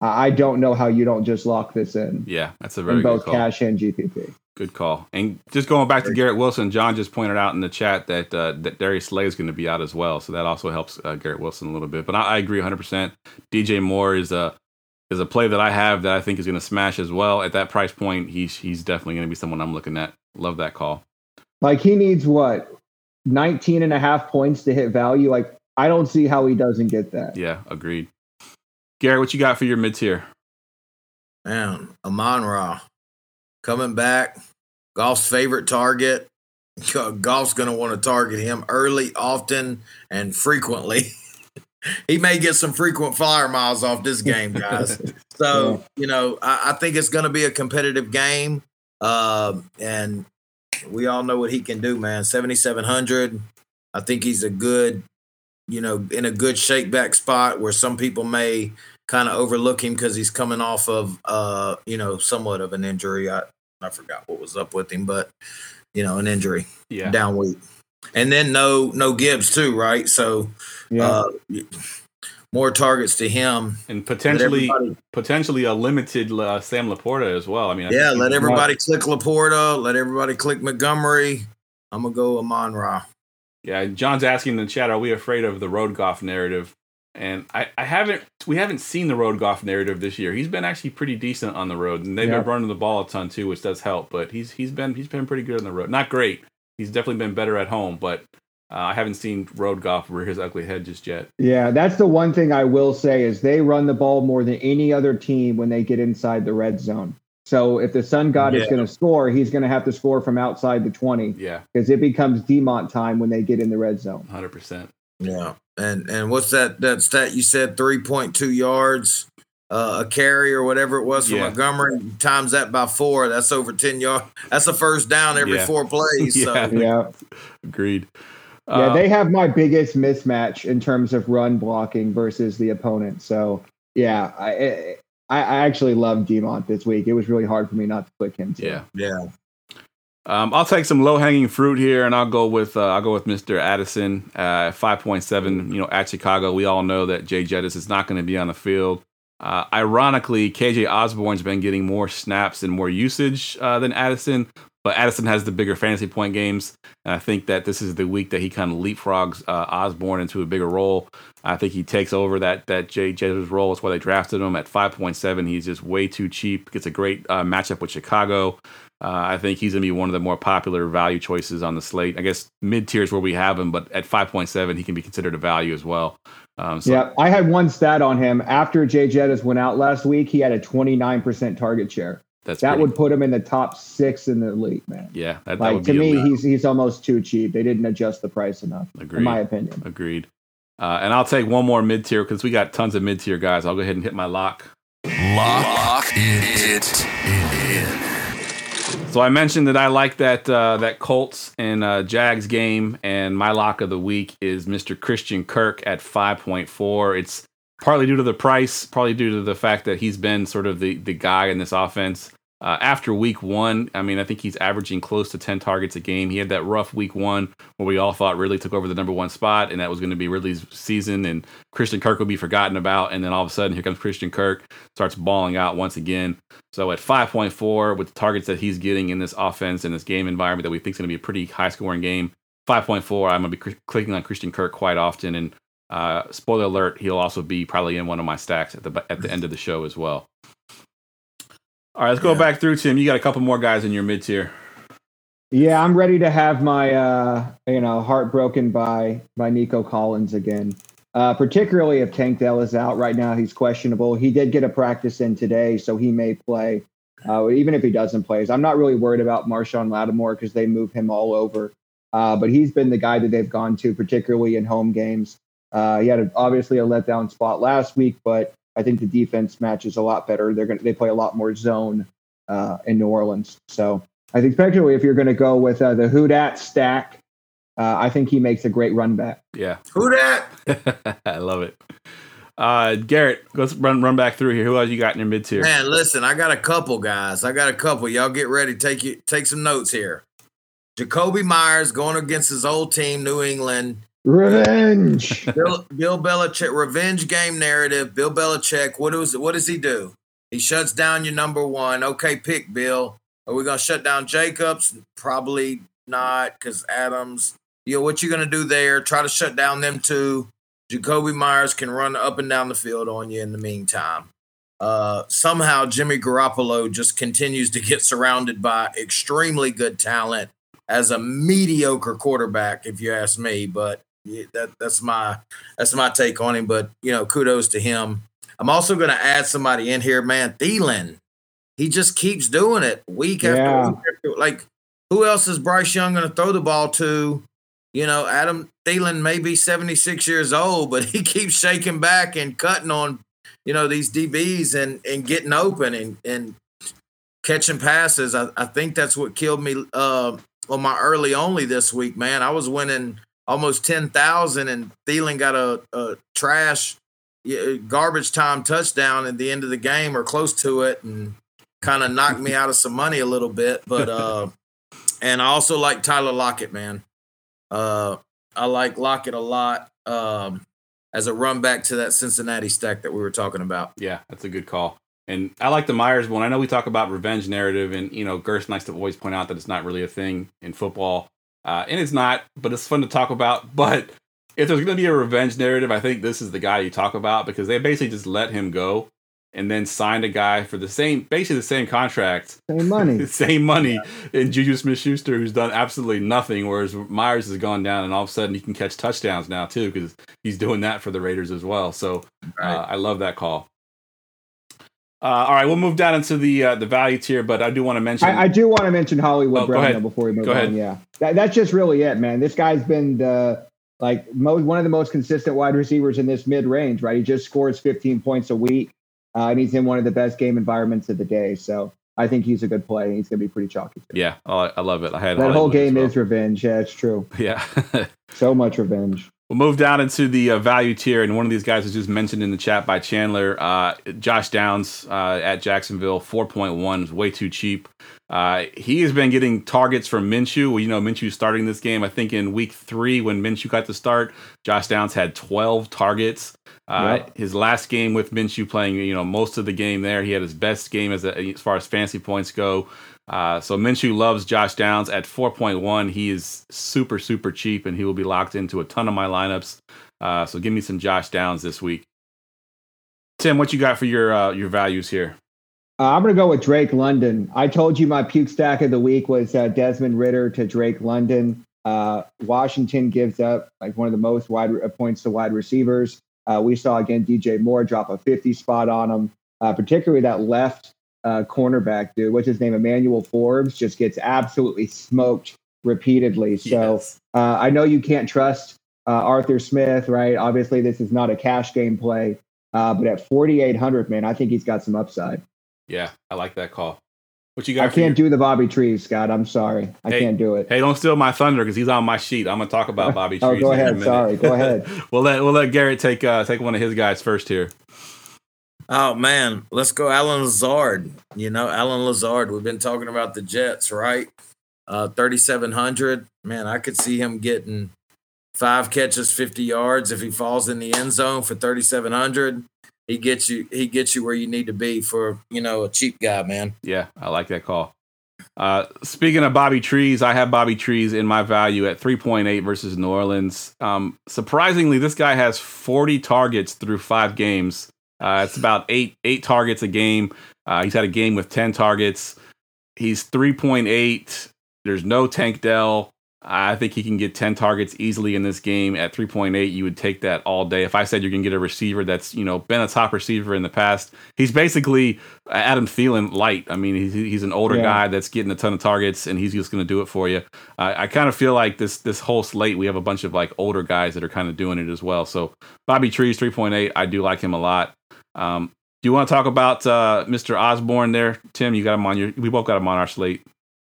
I don't know how you don't just lock this in Yeah, that's a very in good both call. cash and GPP. Good call. And just going back to Garrett Wilson, John just pointed out in the chat that uh, that Darius Slay is going to be out as well, so that also helps uh, Garrett Wilson a little bit. But I, I agree 100. percent DJ Moore is a is a play that I have that I think is going to smash as well at that price point. He's he's definitely going to be someone I'm looking at. Love that call. Like he needs what 19 and a half points to hit value. Like I don't see how he doesn't get that. Yeah, agreed. Gary, what you got for your mid tier? Man, Amon Ra coming back. Goff's favorite target. Goff's going to want to target him early, often, and frequently. he may get some frequent flyer miles off this game, guys. So, you know, I, I think it's going to be a competitive game. Um, and we all know what he can do, man. 7,700. I think he's a good, you know, in a good shake back spot where some people may kind of overlook him because he's coming off of, uh, you know, somewhat of an injury. I, I forgot what was up with him, but, you know, an injury Yeah, down week. and then no no Gibbs too, right? So Yeah. uh, more targets to him. and potentially potentially a limited uh, Sam LaPorta as well. I mean, I yeah, think let he's- everybody click LaPorta. Let everybody click Montgomery. I'm gonna go Amon Ra. Yeah, John's asking in the chat, are we afraid of the road Goff narrative? And I, I haven't we haven't seen the road Goff narrative this year. He's been actually pretty decent on the road, and they've Yeah. been running the ball a ton too, which does help. But he's he's been he's been pretty good on the road. Not great. He's definitely been better at home, but uh, I haven't seen road Goff rear his ugly head just yet. Yeah, that's the one thing I will say is they run the ball more than any other team when they get inside the red zone. So if the Sun God is going to score, he's going to have to score from outside the 20 Yeah, because it becomes D-Mont time when they get in the red zone. hundred percent. Yeah, and and what's that that stat you said? Three point two yards uh, a carry or whatever it was for Yeah. Montgomery. Times that by four, that's over ten yards. That's a first down every Yeah. four plays. Yeah. So Yeah. Agreed. Yeah, Uh, they have my biggest mismatch in terms of run blocking versus the opponent. So yeah, I I, I actually love D-Mont this week. It was really hard for me not to click him. Too. yeah. yeah, Um, I'll take some low hanging fruit here, and I'll go with uh, I'll go with Mr. Addison, uh, five point seven. You know, at Chicago, we all know that Jay Jettis is not going to be on the field. Uh, ironically, KJ Osborne's been getting more snaps and more usage uh, than Addison, but Addison has the bigger fantasy point games, and I think that this is the week that he kind of leapfrogs uh, Osborne into a bigger role. I think he takes over that that Jay Jettis role. That's why they drafted him at five point seven. He's just way too cheap. Gets a great uh, matchup with Chicago. Uh, I think he's going to be one of the more popular value choices on the slate. I guess mid tiers where we have him, but at 5.7, he can be considered a value as well. Um, so, Yeah, I had one stat on him after Jay Jettis went out last week. He had a 29% target share. That's That pretty- would put him in the top six in the league, man. yeah, that, that Like would to be me, elite. he's he's almost too cheap. They didn't adjust the price enough, Agreed. in my opinion. Agreed. Uh, and I'll take one more mid tier because we got tons of mid tier guys. I'll go ahead and hit my lock. Lock, lock it, in. So I mentioned that I like that uh, that Colts and uh, Jags game, and my lock of the week is Mr. Christian Kirk at 5.4. It's partly due to the price, partly due to the fact that he's been sort of the the guy in this offense. Uh, after week one, I mean, I think he's averaging close to 10 targets a game. He had that rough week one where we all thought Ridley took over the number one spot, and that was going to be Ridley's season, and Christian Kirk would be forgotten about. And then all of a sudden, here comes Christian Kirk, starts balling out once again. So at 5.4, with the targets that he's getting in this offense and this game environment that we think is going to be a pretty high scoring game, 5.4, I'm going to be cr- clicking on Christian Kirk quite often. And uh, spoiler alert, he'll also be probably in one of my stacks at the at the end of the show as well. All right, let's go Yeah. back through Tim. You got a couple more guys in your mid tier. Yeah, I'm ready to have my uh, you know heart broken by by Nico Collins again. Uh, particularly if Tank Dell is out right now, he's questionable. He did get a practice in today, so he may play. Uh, even if he doesn't play, I'm not really worried about Marshon Lattimore because they move him all over. Uh, but he's been the guy that they've gone to, particularly in home games. Uh, he had a, obviously a letdown spot last week, but I think the defense matches a lot better. They're going to they play a lot more zone uh, in New Orleans, so. I think especially if you're going to go with uh, the Who Dat stack, uh, I think he makes a great run back. Yeah, who that? I love it. Uh, Garrett, let's run run back through here. Who else you got in your mid tier? Man, listen, I got a couple guys. I got a couple. Y'all get ready. Take you take some notes here. Jakobi Meyers going against his old team, New England. Revenge. Bill, Bill Belichick revenge game narrative. Bill Belichick. What does what does he do? He shuts down your number one. Okay, pick Bill. Are we gonna shut down Jacobs? Probably not, because Adams. You know what you're gonna do there? Try to shut down them two. Jakobi Meyers can run up and down the field on you in the meantime. Uh, somehow Jimmy Garoppolo just continues to get surrounded by extremely good talent as a mediocre quarterback, if you ask me. But that that's my that's my take on him. But you know, kudos to him. I'm also going to add somebody in here, man. Thielen, he just keeps doing it week after week. After, like, who else is Bryce Young going to throw the ball to? You know, Adam Thielen may be 76 years old, but he keeps shaking back and cutting on, you know, these DBs and and getting open and and catching passes. I, I think that's what killed me uh, on my early only this week, man. I was winning almost 10,000 and Thielen got a, a trash garbage time touchdown at the end of the game or close to it and kind of knocked me out of some money a little bit. But, uh, and I also like Tyler Lockett, man. Uh, I like Lockett a lot um, as a run back to that Cincinnati stack that we were talking about. Yeah, that's a good call. And I like the Meyers one. I know we talk about revenge narrative, and you know, Gerst likes to always point out that it's not really a thing in football, uh, and it's not. But it's fun to talk about. But if there's going to be a revenge narrative, I think this is the guy you talk about because they basically just let him go and then signed a guy for the same, basically the same contract, Same money. same money in Juju Smith Schuster, who's done absolutely nothing, whereas Meyers has gone down and all of a sudden he can catch touchdowns now too because he's doing that for the Raiders as well. So uh, I love that call. Uh, all right, we'll move down into the uh, the value tier, but I do want to mention. I, I do want to mention Hollywood Oh, Brown though, before we move Go on. ahead. Yeah, that, that's just really it, man. This guy's been the like mo- one of the most consistent wide receivers in this mid range. Right, he just scores 15 points a week, uh, and he's in one of the best game environments of the day. So I think he's a good play. and He's going to be pretty chalky. Too. yeah, oh, I- I love it. I had That whole Hollywood as game well. is revenge. Yeah, it's true. yeah. So much revenge. We'll move down into the uh, value tier, and one of these guys was just mentioned in the chat by Chandler. Uh, Josh Downs uh, at Jacksonville, 4.1 is way too cheap. Uh, he has been getting targets from Minshew. Well, you know, Minshew starting this game. I think in week three, when Minshew got to start, Josh Downs had 12 targets. Uh, Yep. His last game with Minshew playing, you know, most of the game there, he had his best game as, a, as far as fancy points go. Uh, so Minshew loves Josh Downs at 4.1. He is super, super cheap, and he will be locked into a ton of my lineups. Uh, so give me some Josh Downs this week. Tim, what you got for your uh, your values here? Uh, I'm going to go with Drake London. I told you my puke stack of the week was uh, Desmond Ridder to Drake London. Uh, Washington gives up like one of the most wide uh, points to wide receivers. We saw again DJ Moore drop a 50 spot on him, particularly that left uh, cornerback dude. What's his name? Emmanuel Forbes just gets absolutely smoked repeatedly. So Yes. uh, I know you can't trust uh, Arthur Smith, right? Obviously, this is not a cash game play, uh, but at 4,800, man, I think he's got some upside. Yeah, I like that call. What you got? I can't your- do the Bobby Trees, Scott. I'm sorry. I Hey, can't do it. Hey, don't steal my thunder because he's on my sheet. I'm gonna talk about Bobby Trees. Oh, Trees. go in a ahead. Sorry. Go ahead. we'll let we'll let Garrett take uh, take one of his guys first here. Oh man, let's go Allen Lazard. You know, Allen Lazard. We've been talking about the Jets, right? Uh 3700. Man, I could see him getting five catches, 50 yards if he falls in the end zone for 3700. He gets you he gets you where you need to be for, you know, a cheap guy, man. Yeah, I like that call. Uh, speaking of Bobby Trees, I have Bobby Trees in my value at 3.8 versus New Orleans. Um, surprisingly, this guy has 40 targets through five games. Uh, it's about eight eight targets a game. Uh, he's had a game with 10 targets. He's 3.8. There's no Tank Dell. I think he can get 10 targets easily in this game at 3.8. You would take that all day. If I said you're going to get a receiver that's, you know, been a top receiver in the past, he's basically Adam Thielen light. I mean, he's, he's an older Yeah. guy that's getting a ton of targets, and he's just going to do it for you. I I kind of feel like this this whole slate, we have a bunch of like older guys that are kind of doing it as well. So Bobby Trees, 3.8, I do like him a lot. Um, do you want to talk about uh, Mr. Osborne there, Tim? You got him on your. We both got him on our slate.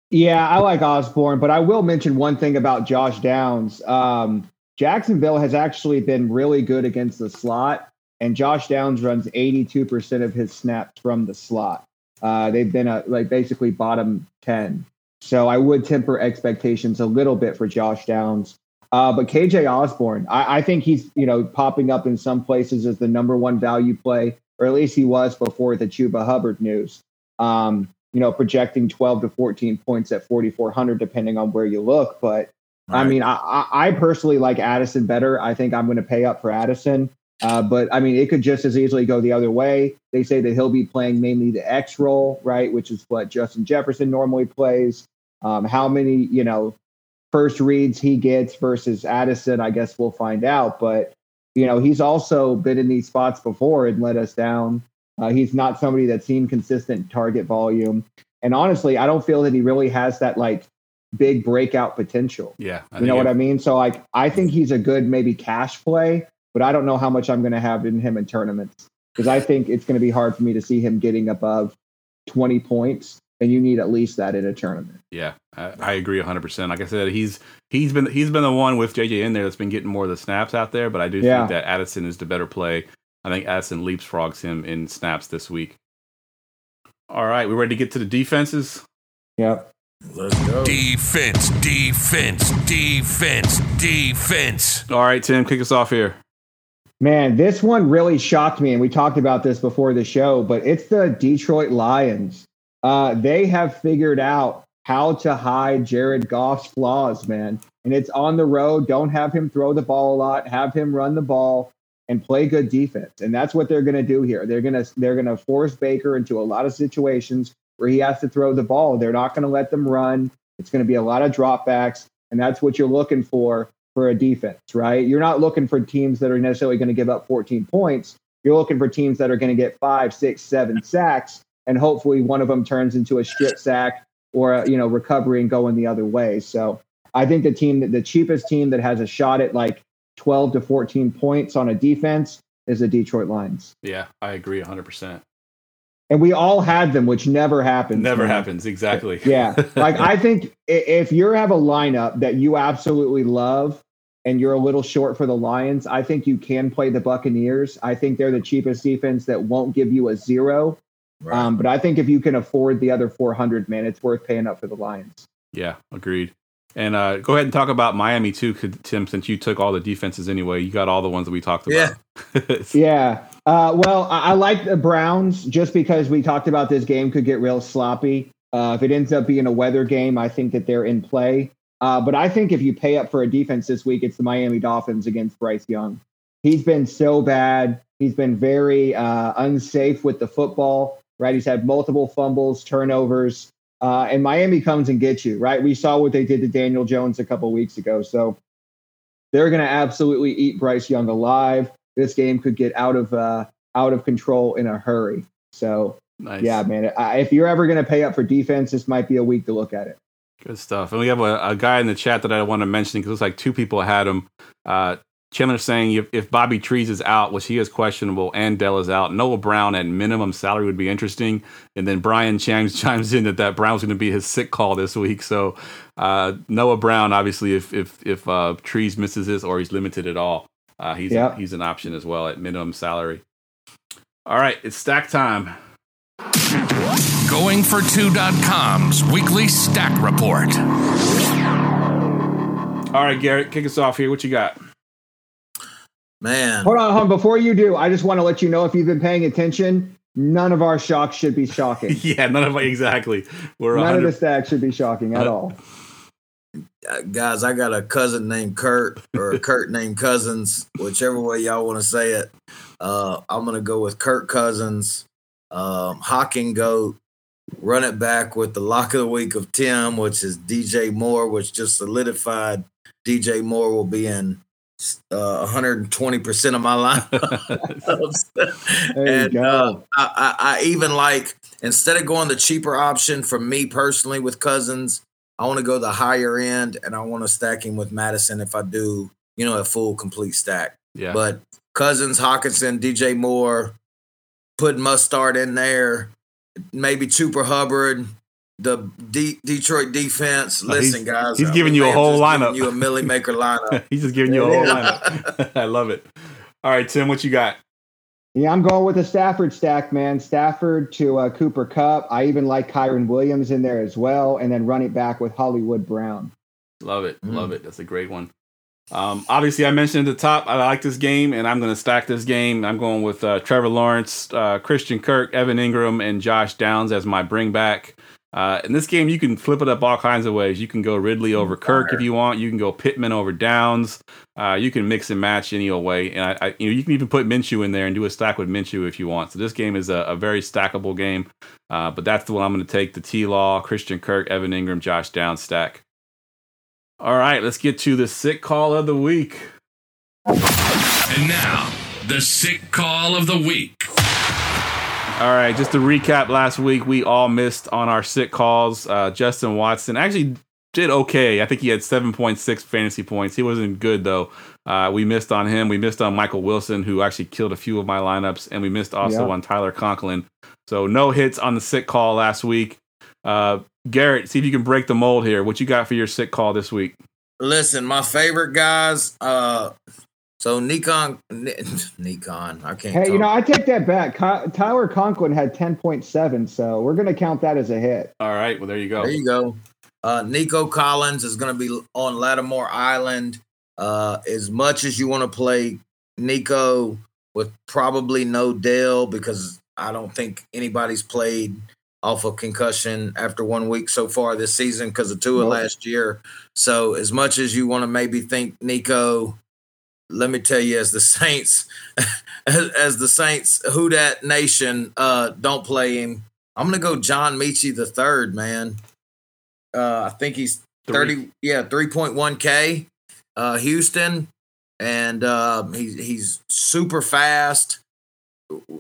Yeah, I like Osborne, but I will mention one thing about Josh Downs. Um, Jacksonville has actually been really good against the slot, and Josh Downs runs 82% of his snaps from the slot. Uh, they've been a, like basically bottom 10. So I would temper expectations a little bit for Josh Downs. Uh, but KJ Osborne, I, I think he's you know popping up in some places as the number one value play, or at least he was before the Chuba Hubbard news. Um, you know, projecting 12 to 14 points at 4,400, depending on where you look. But I mean, I, I I personally like Addison better. I think I'm going to pay up for Addison. Uh, but I mean, it could just as easily go the other way. They say that he'll be playing mainly the X role, right? Which is what Justin Jefferson normally plays. Um, how many, you know, first reads he gets versus Addison, I guess we'll find out. But, you know, he's also been in these spots before and let us down. Uh, he's not somebody that's seen consistent target volume. And honestly, I don't feel that he really has that like big breakout potential. Yeah, I You know what I mean? So like I think he's a good maybe cash play, but I don't know how much I'm going to have in him in tournaments because I think it's going to be hard for me to see him getting above 20 points, and you need at least that in a tournament. Yeah, I, I agree 100. percent Like I said, he's he's been he's been the one with JJ in there that's been getting more of the snaps out there. But I do Yeah. think that Addison is the better play. I think Addison leapfrogs him in snaps this week. All right, we ready to get to the defenses? Yep. Let's go. Defense, defense, defense, defense. All right, Tim, kick us off here. Man, this one really shocked me, and we talked about this before the show, but it's the Detroit Lions. Uh, they have figured out how to hide Jared Goff's flaws, man. And it's on the road. Don't have him throw the ball a lot. Have him run the ball and play good defense. And that's what they're going to do here. They're going to they're going to force Baker into a lot of situations where he has to throw the ball. They're not going to let them run. It's going to be a lot of dropbacks, and that's what you're looking for for a defense, right? You're not looking for teams that are necessarily going to give up 14 points. You're looking for teams that are going to get five, six, seven sacks, and hopefully one of them turns into a strip sack or uh, you know recovery and going the other way. So I think the team, the cheapest team that has a shot at like 12 to 14 points on a defense is the Detroit Lions. Yeah, I agree 100%. And we all had them, which never happens. Never man. happens, exactly. Yeah. Like I think if you have a lineup that you absolutely love and you're a little short for the Lions, I think you can play the Buccaneers. I think they're the cheapest defense that won't give you a zero. Right. Um, but I think if you can afford the other 400, man, it's worth paying up for the Lions. Yeah, agreed. And uh, go ahead and talk about Miami too, Tim, since you took all the defenses anyway. You got all the ones that we talked about. Yeah. Uh, well, I, I like the Browns just because we talked about this game could get real sloppy. Uh, if it ends up being a weather game, I think that they're in play. Uh, but I think if you pay up for a defense this week, it's the Miami Dolphins against Bryce Young. He's been so bad. He's been very uh, unsafe with the football, right? He's had multiple fumbles, turnovers, uh, and Miami comes and gets you, right? We saw what they did to Daniel Jones a couple weeks ago. So they're going to absolutely eat Bryce Young alive. This game could get out of uh, out of control in a hurry. So nice. yeah, man, I, if you're ever going to pay up for defense, this might be a week to look at it. Good stuff. And we have a, a guy in the chat that I want to mention because it looks like two people had him. Uh, Chandler saying if, if Bobby Trees is out, which he is questionable, and Dell is out, Noah Brown at minimum salary would be interesting. And then Brian chimes chimes in that that Brown's going to be his sick call this week. So uh, Noah Brown, obviously, if if if uh, Trees misses this or he's limited at all, uh, he's Yeah. he's an option as well at minimum salary. All right, it's stack time. Going for two.com's weekly stack report. All right, Garrett, kick us off here. What you got? Man. Hold on, hold on. Before you do, I just want to let you know if you've been paying attention, none of our shocks should be shocking. yeah, none of exactly. We're None of 100 the stacks should be shocking at all. Uh, guys, I got a cousin named Kurt or a Kurt named Cousins, whichever way y'all want to say it. Uh, I'm gonna go with Kirk Cousins, um, Hawking Goat, run it back with the lock of the week of Tim, which is DJ Moore, which just solidified DJ Moore will be in uh, 120% of my lineups. And uh, I, I, I even like instead of going the cheaper option for me personally with Cousins, I want to go the higher end and I want to stack him with Madison if I do, you know, a full complete stack. yeah. But Cousins, Hockenson, DJ Moore, put Mostert in there, maybe Cooper Hubbard, the D- Detroit defense. No, he's- Listen, guys, he's uh, giving you a whole just lineup. You a Milly Maker lineup. He's just giving you a whole Yeah. lineup. I love it. All right, Tim, what you got? Yeah, I'm going with the Stafford stack, man. Stafford to uh, Cooper Kupp. I even like Kyren Williams in there as well, and then run it back with Hollywood Brown. Love it. Mm. Love it. That's a great one. Um, obviously, I mentioned at the top, I like this game, and I'm going to stack this game. I'm going with uh, Trevor Lawrence, uh, Christian Kirk, Evan Engram, and Josh Downs as my bring back. Uh, in this game, you can flip it up all kinds of ways. You can go Ridley over Kirk if you want. You can go Pittman over Downs. Uh, you can mix and match any old way. And I, I, you know, you can even put Minshew in there and do a stack with Minshew if you want. So this game is a, a very stackable game. Uh, but that's the one I'm going to take: the T Law, Christian Kirk, Evan Engram, Josh Downs stack. All right, let's get to the sick call of the week. And now, the sick call of the week. All right, just to recap last week, we all missed on our sick calls. Uh, Justin Watson actually did okay. I think he had 7.6 fantasy points. He wasn't good, though. Uh, we missed on him. We missed on Michael Wilson, who actually killed a few of my lineups, and we missed also Yeah. on Tyler Conklin. So no hits on the sick call last week. Uh, Garrett, see if you can break the mold here. What you got for your sick call this week? Listen, my favorite guys. Uh, so Nikon, Ni- Nikon. I can't. Hey, you know, I take that back. Ky- Tyler Conklin had 10.7, so we're going to count that as a hit. All right, well, there you go. there you go. Uh, Nico Collins is going to be on Lattimore Island. Uh, as much as you want to play Nico with probably no Dale because I don't think anybody's played off of concussion after one week so far this season because of Tua Nope. last year. So as much as you want to maybe think Nico, let me tell you, as the Saints, as, as the Saints, who that nation uh, don't play him. I'm gonna go John Metchie the third, man. Uh, I think he's Three. 30 yeah 3.1k uh houston and uh he's he's super fast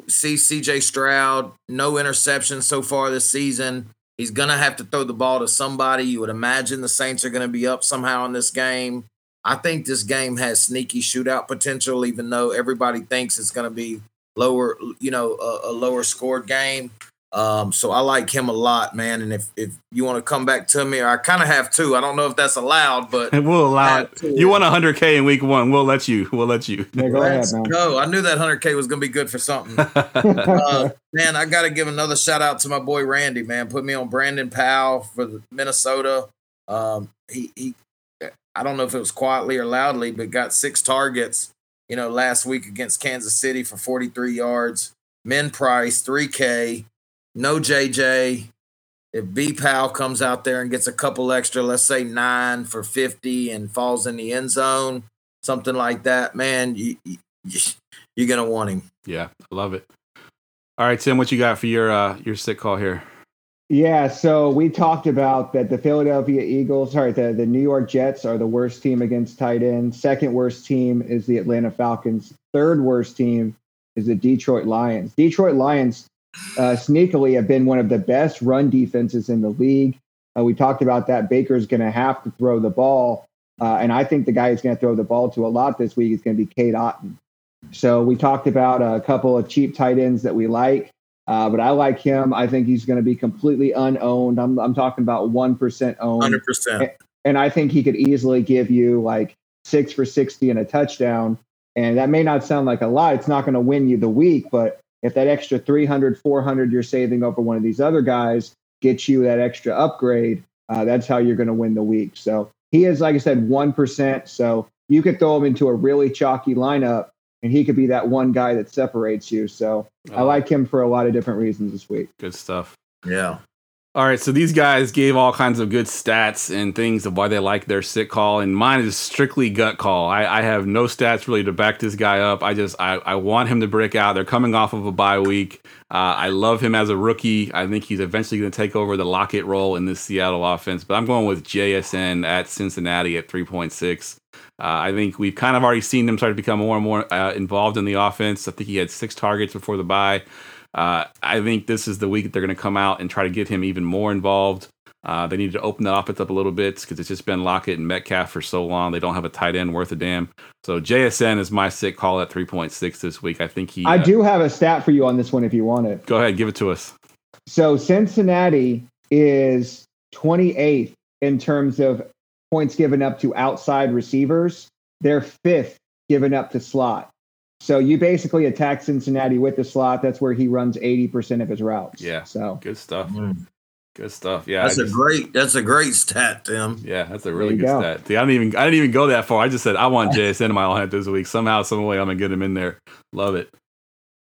see cj stroud no interceptions so far this season he's gonna have to throw the ball to somebody you would imagine the saints are gonna be up somehow in this game i think this game has sneaky shootout potential even though everybody thinks it's gonna be lower you know a, a lower scored game um, so I like him a lot, man. And if if you want to come back to me, or I kind of have to. I don't know if that's allowed, but We'll allow it. Absolutely. You want 100k in week one? We'll let you. We'll let you. Yeah, go ahead, let's man. go. I knew that 100K was going to be good for something. uh, man, I got to give another shout out to my boy Randy, man. Put me on Brandon Powell for the Minnesota. Um, he, he, I don't know if it was quietly or loudly, but got six targets, you know, last week against Kansas City for 43 yards. Men price, 3K, no JJ. If B Powell comes out there and gets a couple extra, let's say nine for 50 and falls in the end zone, something like that, man, you, you, you're going to want him. yeah, I love it. All right, Tim, what you got for your uh your sick call here? Yeah, so we talked about that the Philadelphia Eagles, sorry, the, the New York Jets are the worst team against tight ends. Second worst team is the Atlanta Falcons. Third worst team is the Detroit Lions. Detroit Lions uh, sneakily have been one of the best run defenses in the league. Uh, we talked about that. Baker's going to have to throw the ball. Uh, and I think the guy who's going to throw the ball to a lot this week is going to be Cade Otton. So we talked about a couple of cheap tight ends that we like. Uh, but I like him. I think he's going to be completely unowned. I'm, I'm talking about 1% owned. 100%. And I think he could easily give you like six for 60 and a touchdown. And that may not sound like a lot. It's not going to win you the week. But if that extra 300, 400 you're saving over one of these other guys gets you that extra upgrade, uh, that's how you're going to win the week. So he is, like I said, 1%. So you could throw him into a really chalky lineup and he could be that one guy that separates you. So I Oh, like him for a lot of different reasons this week. good stuff. Yeah. All right, so these guys gave all kinds of good stats and things of why they like their sit call, and mine is strictly gut call. I, I have no stats really to back this guy up. I just I, I want him to break out. They're coming off of a bye week. Uh, I love him as a rookie. I think he's eventually going to take over the Lockett role in this Seattle offense. But I'm going with JSN at Cincinnati at 3.6. Uh, I think we've kind of already seen him start to become more and more uh, involved in the offense. I think he had six targets before the bye. Uh, I think this is the week that they're going to come out and try to get him even more involved. Uh, they need to open the offense up a little bit because it's just been Lockett and Metcalf for so long. They don't have a tight end worth a damn. So JSN is my sick call at 3.6 this week. I think he. I uh, do have a stat for you on this one if you want it. Go ahead, give it to us. So Cincinnati is 28th in terms of points given up to outside receivers. They're fifth given up to slot. So you basically attack Cincinnati with the slot. That's where he runs 80% of his routes. Yeah. So Good stuff. Mm. Good stuff. Yeah. That's I a just- great that's a great stat, Tim. Yeah, that's a really good go. stat. See, I didn't even I didn't even go that far. I just said I want JSN in my lineup this week. Somehow, some way, I'm gonna get him in there. Love it.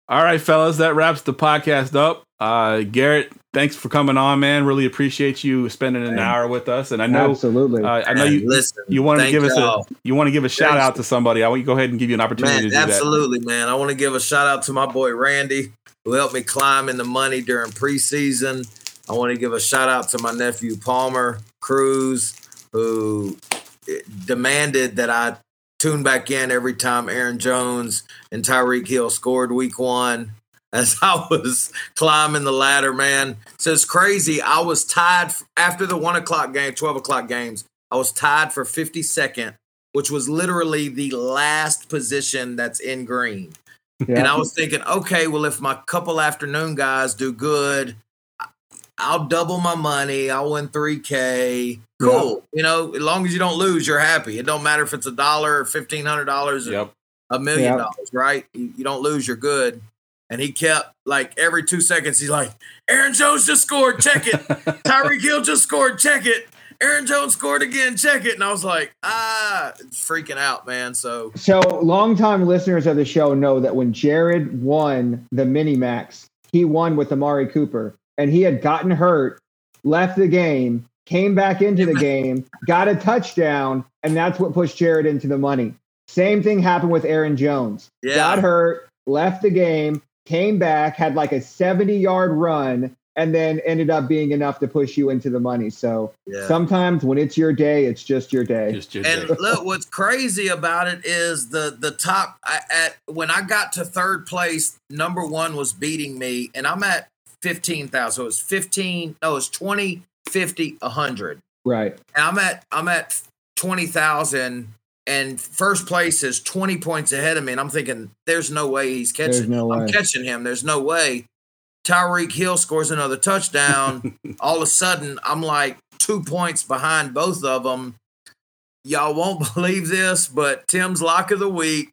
All right, fellas, that wraps the podcast up. Uh, Garrett, thanks for coming on, man. Really appreciate you spending an Man. hour with us. And I know absolutely. uh, I know Man, you listen. you want to thank give us a y'all. you want to give a shout Thanks. out to somebody. I want you to go ahead and give you an opportunity Man, to do that. absolutely, man. I want to give a shout out to my boy Randy, who helped me climb in the money during preseason. I want to give a shout out to my nephew Palmer Cruz, who eh, demanded that I tune back in every time Aaron Jones and Tyreek Hill scored week one. As I was climbing the ladder, man. So it's crazy. I was tied after the one o'clock game, 12 o'clock games. I was tied for 52nd which was literally the last position that's in green. Yeah. And I was thinking, okay, well, if my couple afternoon guys do good, I'll double my money. I'll win 3K. Cool. You know, as long as you don't lose, you're happy. It don't matter if it's a dollar or $1,500 or Yep. a million Yeah. dollars, right? You don't lose, you're good. And he kept like every two seconds, he's like, Aaron Jones just scored, check it. Tyreek Hill just scored, check it. Aaron Jones scored again. Check it. And I was like, ah, freaking out, man. So, So, longtime listeners of the show know that when Jared won the mini max, he won with Amari Cooper, and he had gotten hurt, left the game, came back into the game, got a touchdown, and that's what pushed Jared into the money. Same thing happened with Aaron Jones. yeah. Got hurt, left the game, came back, had like a 70 yard run, and then ended up being enough to push you into the money. So yeah. sometimes when it's your day, it's just your day. Just your And day. look, what's crazy about it is the the top I, at when I got to third place, number one was beating me, and I'm at fifteen thousand. So it was fifteen. No, it was 20, 50, hundred. Right. And I'm at I'm at twenty thousand, and first place is twenty points ahead of me. And I'm thinking, there's no way he's catching. No I'm catching him. There's no way. Tyreek Hill scores another touchdown. All of a sudden, I'm like two points behind both of them. Y'all won't believe this, but Tim's lock of the week,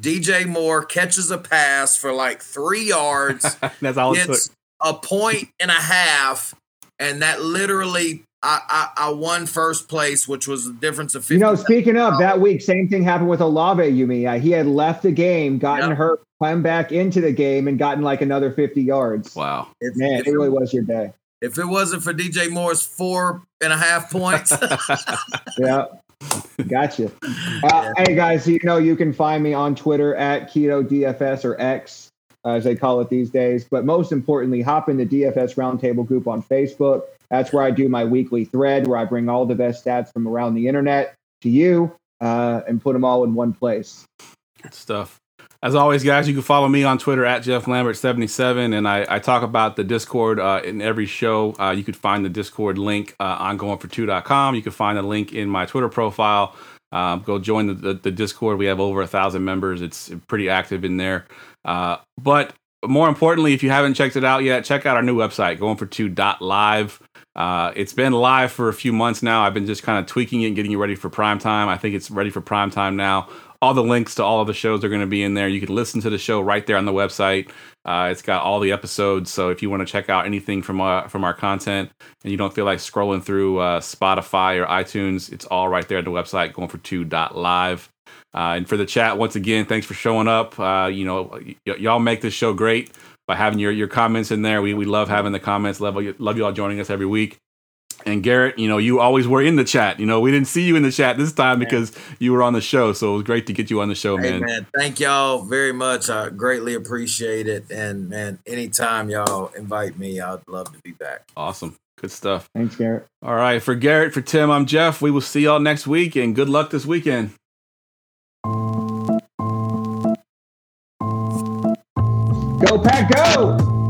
DJ Moore catches a pass for like three yards, That's all it took. a point and a half, and that literally I, I, I won first place, which was a difference of 50. You know, speaking of that week, same thing happened with Olave, Yumi. Uh, he had left the game, gotten Yep. hurt, come back into the game, and gotten like another 50 yards. Wow. if, Man, if, it really was your day. if it wasn't for DJ Moore's four and a half points, Yeah. Gotcha. Uh, Hey guys, you know you can find me on Twitter at Keto DFS or X, uh, as they call it these days. But most importantly, hop in the DFS Roundtable group on Facebook. That's where I do my weekly thread, where I bring all the best stats from around the internet to you uh, and put them all in one place. Good stuff. As always, guys, you can follow me on Twitter at Geoff Lambert77, and I, I talk about the Discord uh, in every show. Uh, you could find the Discord link uh, on goingfor2.com. You can find the link in my Twitter profile. Um, go join the, the, the Discord. We have over a thousand members. It's pretty active in there. Uh, but more importantly, if you haven't checked it out yet, check out our new website, goingfor2.live. Uh, it's been live for a few months now. I've been just kind of tweaking it and getting it ready for prime time. I think it's ready for prime time now. All the links to all of the shows are going to be in there. You can listen to the show right there on the website. Uh, it's got all the episodes. So if you want to check out anything from uh, from our content and you don't feel like scrolling through uh, Spotify or iTunes, it's all right there at the website, going for two live. Uh, and for the chat, once again, thanks for showing up. You know, y- y'all make this show great by having your, your comments in there. We, we love having the comments. Love, love you all joining us every week. And Garrett, you know, you always were in the chat. You know, we didn't see you in the chat this time because you were on the show. So it was great to get you on the show, Hey man. man, thank y'all very much. I greatly appreciate it. And man, anytime y'all invite me, I'd love to be back. Awesome. Good stuff. Thanks, Garrett. All right. For Garrett, for Tim, I'm Geoff. We will see y'all next week and good luck this weekend. Go, Pack, go!